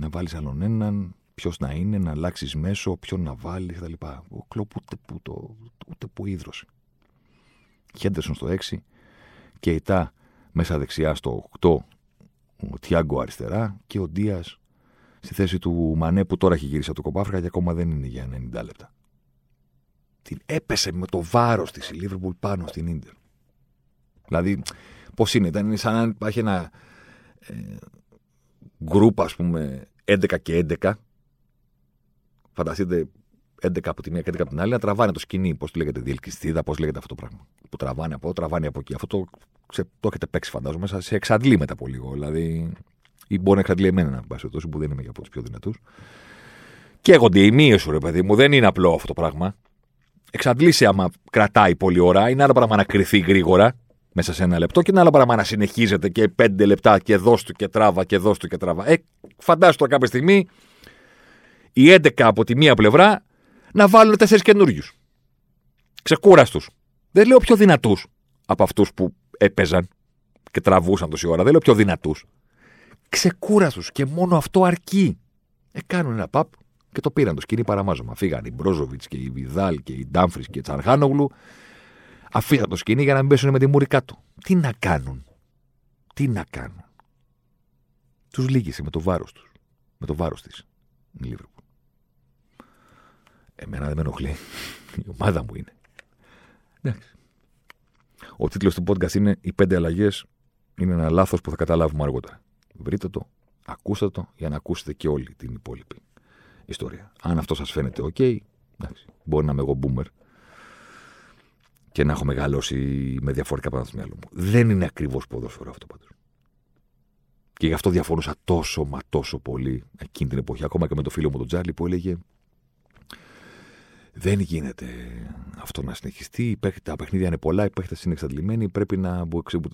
B: Να βάλεις άλλον έναν, ποιος να είναι, να αλλάξεις μέσο, ποιον να βάλεις κτλ. Ο Κλοπ ούτε που, το, ούτε που ίδρωσε. Χέντερσον στο 6, Κεϊτά μέσα δεξιά στο 8, ο Τιάγκο αριστερά και ο Ντίας στη θέση του Μανέ που τώρα έχει γυρίσει από το κοπάφρικα και ακόμα δεν είναι για 90 λεπτά. Την έπεσε με το βάρος της η Λίβερπουλ πάνω στην ντερ. Δηλαδή, πώς είναι, ήταν σαν να υπάρχει ένα ε, γκρουπ, ας πούμε, 11 και 11. Φανταστείτε 11 από τη μία και 11 από την άλλη να τραβάνε το σκηνή. Πώς λέγεται, διελκυστίδα, πώς λέγεται αυτό το πράγμα. Που τραβάνε από εδώ, τραβάνε από εκεί. Αυτό το, το έχετε παίξει, φαντάζομαι, σε εξαντλεί μετά από λίγο. Δηλαδή, ή μπορεί να εξαντλεί εμένα, να πάση τόσο που δεν είμαι από τους πιο δυνατούς. Καίγονται οι μύε σου, ρε παιδί μου. Δεν είναι απλό αυτό το πράγμα. Εξαντλήσει άμα κρατάει πολλή ώρα. Είναι άλλο πράγμα να κρυθεί γρήγορα μέσα σε ένα λεπτό και είναι άλλο πράγμα να συνεχίζεται και πέντε λεπτά και δώσ' του και τράβα και δώσ' του και τράβα. Ε, φαντάσου τώρα κάποια στιγμή οι 11 από τη μία πλευρά να βάλουν τέσσερις καινούριους. Ξεκούραστου. Δεν λέω πιο δυνατούς από αυτούς που έπαιζαν και τραβούσαν τόση ώρα. Δεν λέω πιο δυνατούς ξεκούραστου και μόνο αυτό αρκεί. Ε, κάνουν ένα παπ και το πήραν το σκηνή παραμάζωμα. Φύγαν οι Μπρόζοβιτς και οι Βιδάλ και οι Ντάμφρις και οι Τσαρχάνογλου. Αφήσαν το σκηνή για να μην πέσουν με τη μούρη κάτω. Τι να κάνουν; Τι να κάνουν; Τους λύγησε με το βάρος τους. Με το βάρος της. Η Λίβερπουλ. Εμένα δεν με ενοχλεί. Η ομάδα μου είναι. Εντάξει. Ο τίτλος του podcast είναι Οι πέντε αλλαγές είναι ένα λάθος που θα καταλάβουμε αργότερα. Βρείτε το, ακούστε το για να ακούσετε και όλη την υπόλοιπη ιστορία. Αν αυτό σας φαίνεται OK, εντάξει, μπορεί να είμαι εγώ boomer και να έχω μεγαλώσει με διαφορετικά πράγματα στο μυαλό μου. Δεν είναι ακριβώς ποδόσφαιρο αυτό πάντως. Και γι' αυτό διαφωνούσα τόσο μα τόσο πολύ εκείνη την εποχή, ακόμα και με το φίλο μου τον Τζάρλι που έλεγε δεν γίνεται αυτό να συνεχιστεί. Τα παιχνίδια είναι πολλά, οι παίχτες είναι εξαντλημένοι. Πρέπει να,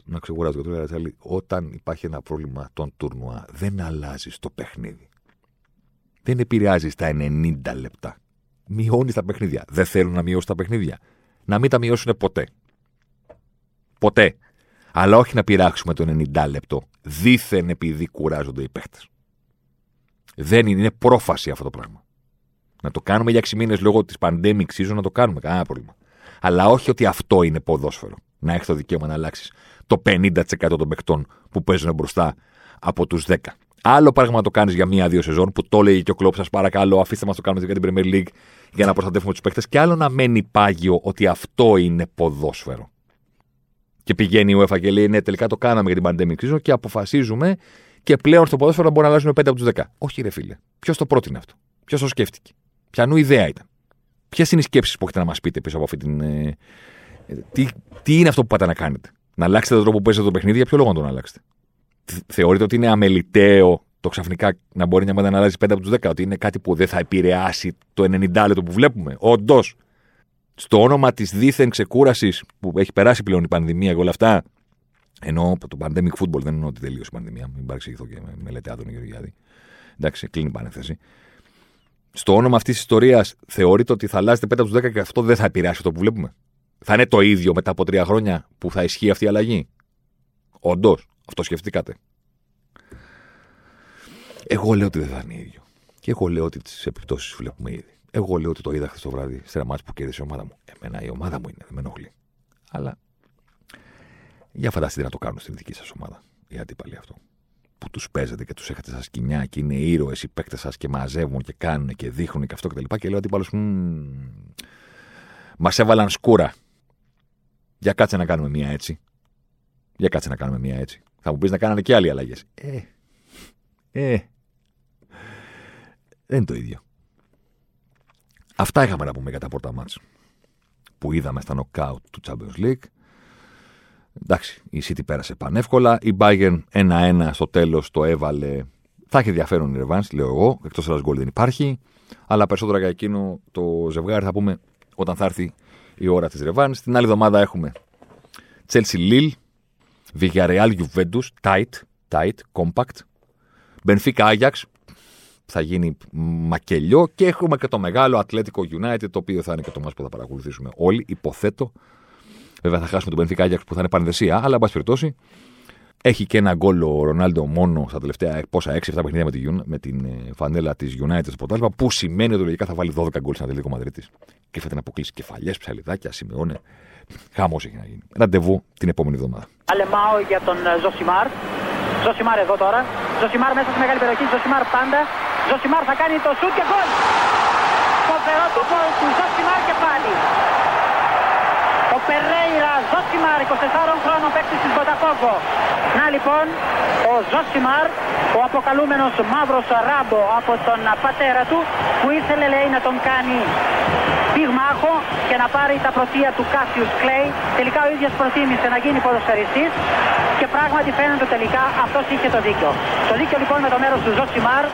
B: να ξεγουράζουν. Όταν υπάρχει ένα πρόβλημα των τουρνουά, δεν αλλάζει το παιχνίδι. Δεν επηρεάζει τα 90 λεπτά. Μειώνεις τα παιχνίδια. Δεν θέλουν να μειώσουν τα παιχνίδια. Να μην τα μειώσουν ποτέ. Ποτέ. Αλλά όχι να πειράξουμε το 90 λεπτό. Δήθεν επειδή κουράζονται οι παίχτες. Δεν είναι, είναι πρόφαση αυτό το πράγμα. Να το κάνουμε για 6 μήνες λόγω της pandemic season, να το κάνουμε. Κανένα πρόβλημα. Αλλά όχι ότι αυτό είναι ποδόσφαιρο. Να έχει το δικαίωμα να αλλάξεις το 50% των παιχτών που παίζουν μπροστά από τους 10. Άλλο πράγμα να το κάνεις για μία-δύο σεζόν που το λέει και ο κλοπ, σας παρακαλώ, αφήστε μας το κάνουμε για την Premier League για να προστατεύουμε τους παίχτε. Και άλλο να μένει πάγιο ότι αυτό είναι ποδόσφαιρο. Και πηγαίνει η UEFA και λέει: Ναι, τελικά το κάναμε για την pandemic season και αποφασίζουμε και πλέον στο ποδόσφαιρο μπορούμε να αλλάζουμε 5 από τους 10. Όχι, ρε φίλε. Ποιος το πρότεινε αυτό; Ποιος το σκέφτηκε; Ποιανού ιδέα ήταν. Ποιες είναι οι σκέψεις που έχετε να μας πείτε πίσω από αυτή την. Ε, τι, τι είναι αυτό που πάτε να κάνετε; Να αλλάξετε τον τρόπο που παίζετε το παιχνίδι, για ποιο λόγο να τον αλλάξετε; Θεωρείτε ότι είναι αμεληταίο το ξαφνικά να μπορεί μια ομάδα να αλλάζει 5 από τους 10, ότι είναι κάτι που δεν θα επηρεάσει το 90 λεπτό που βλέπουμε; Όντως. Στο όνομα της δίθεν ξεκούρασης που έχει περάσει πλέον η πανδημία και όλα αυτά. Ενώ το pandemic football δεν εννοώ ότι τελείωσε η πανδημία. Μην παρεξηγηθώ και με λέτε άδωνο Γεωργιάδη. Εντάξει, κλείνει η πανέθεση στο όνομα αυτής της ιστορίας θεωρείτε ότι θα αλλάζετε 5 από τους 10 και αυτό δεν θα επηρεάσει αυτό που βλέπουμε. Θα είναι το ίδιο μετά από τρία χρόνια που θα ισχύει αυτή η αλλαγή; Όντως, αυτό σκεφτήκατε. Εγώ λέω ότι δεν θα είναι ίδιο. Και εγώ λέω ότι τις επιπτώσεις βλέπουμε ήδη. Εγώ λέω ότι το είδα χθες το βράδυ σε ένα που κέρδισε η ομάδα μου. Εμένα η ομάδα μου είναι, δεν με ενοχλεί. Αλλά για φανταστείτε να το κάνουν στην δική σας ομάδα. Οι αντίπαλοι αυτό που τους παίζετε και τους έχετε στα σκηνιά και είναι ήρωες οι παίκτες σας και μαζεύουν και κάνουν και δείχνουν και αυτό κτλ. Και, και λέω ότι μας έβαλαν σκούρα. Για κάτσε να κάνουμε μία έτσι. Για κάτσε να κάνουμε μία έτσι. Θα μου πεις να κάνανε και άλλοι αλλαγές. Ε, ε, δεν είναι το ίδιο. Αυτά είχαμε να πούμε για τα πρώτα μάτς που είδαμε στα νοκάουτ του Champions League. Εντάξει, η City πέρασε πανεύκολα. Η Bayern 1-1 στο τέλος το έβαλε. Θα έχει ενδιαφέρον η Ρεβάνς, λέω εγώ. Εκτός ένας γκολ δεν υπάρχει. Αλλά περισσότερα για εκείνο το ζευγάρι θα πούμε όταν θα έρθει η ώρα της Ρεβάνς. Την άλλη εβδομάδα έχουμε Chelsea Lille, Villarreal Juventus, tight, tight, compact. Benfica Ajax, θα γίνει μακελιό και έχουμε και το μεγάλο Atletico United, το οποίο θα είναι και το μα που θα παρακολουθήσουμε όλοι, υποθέτω. Βέβαια θα χάσουμε τον Benfica Ajax που θα είναι πανδεσία, αλλά εν πάση περιπτώσει έχει και ένα γκολ ο Ρονάλντο μόνο στα τελευταία πόσα 6-7 παιχνίδια με, τη, με την ε, φανέλα της United στο πρωτάθλημα, που σημαίνει ότι λογικά θα βάλει 12 γκολ στην Ατλαντικό Μαδρίτης. Και θα την αποκλείσει κεφαλιές, ψαλιδάκια, σημείωνε. Χαμός έχει να γίνει. Ραντεβού την επόμενη εβδομάδα.
A: Αλεμάο για τον ε, Ζοσιμάρ. Ζοσιμάρ εδώ τώρα. Ζοσιμάρ μέσα στη μεγάλη περιοχή. Ζοσιμάρ πάντα. Ζοσιμάρ θα κάνει το σουτ και γκολ. Φοβερό το γκολ του Ζοσιμάρ και πάλι. Ο Περέιρα Ζόσιμαρ, 24 χρόνων παίκτης της Μποταφόγκο. Να λοιπόν, ο Ζόσιμαρ, ο αποκαλούμενος μαύρος Ράμπο από τον πατέρα του, που ήθελε λέει να τον κάνει πυγμάχο και να πάρει τα πρωτεία του Κάσιους Κλέη. Τελικά ο ίδιος προτίμησε να γίνει ποδοσφαιριστής και πράγματι φαίνεται τελικά αυτός είχε το δίκιο. Το δίκιο λοιπόν με το μέρος του Ζώσιμαρ.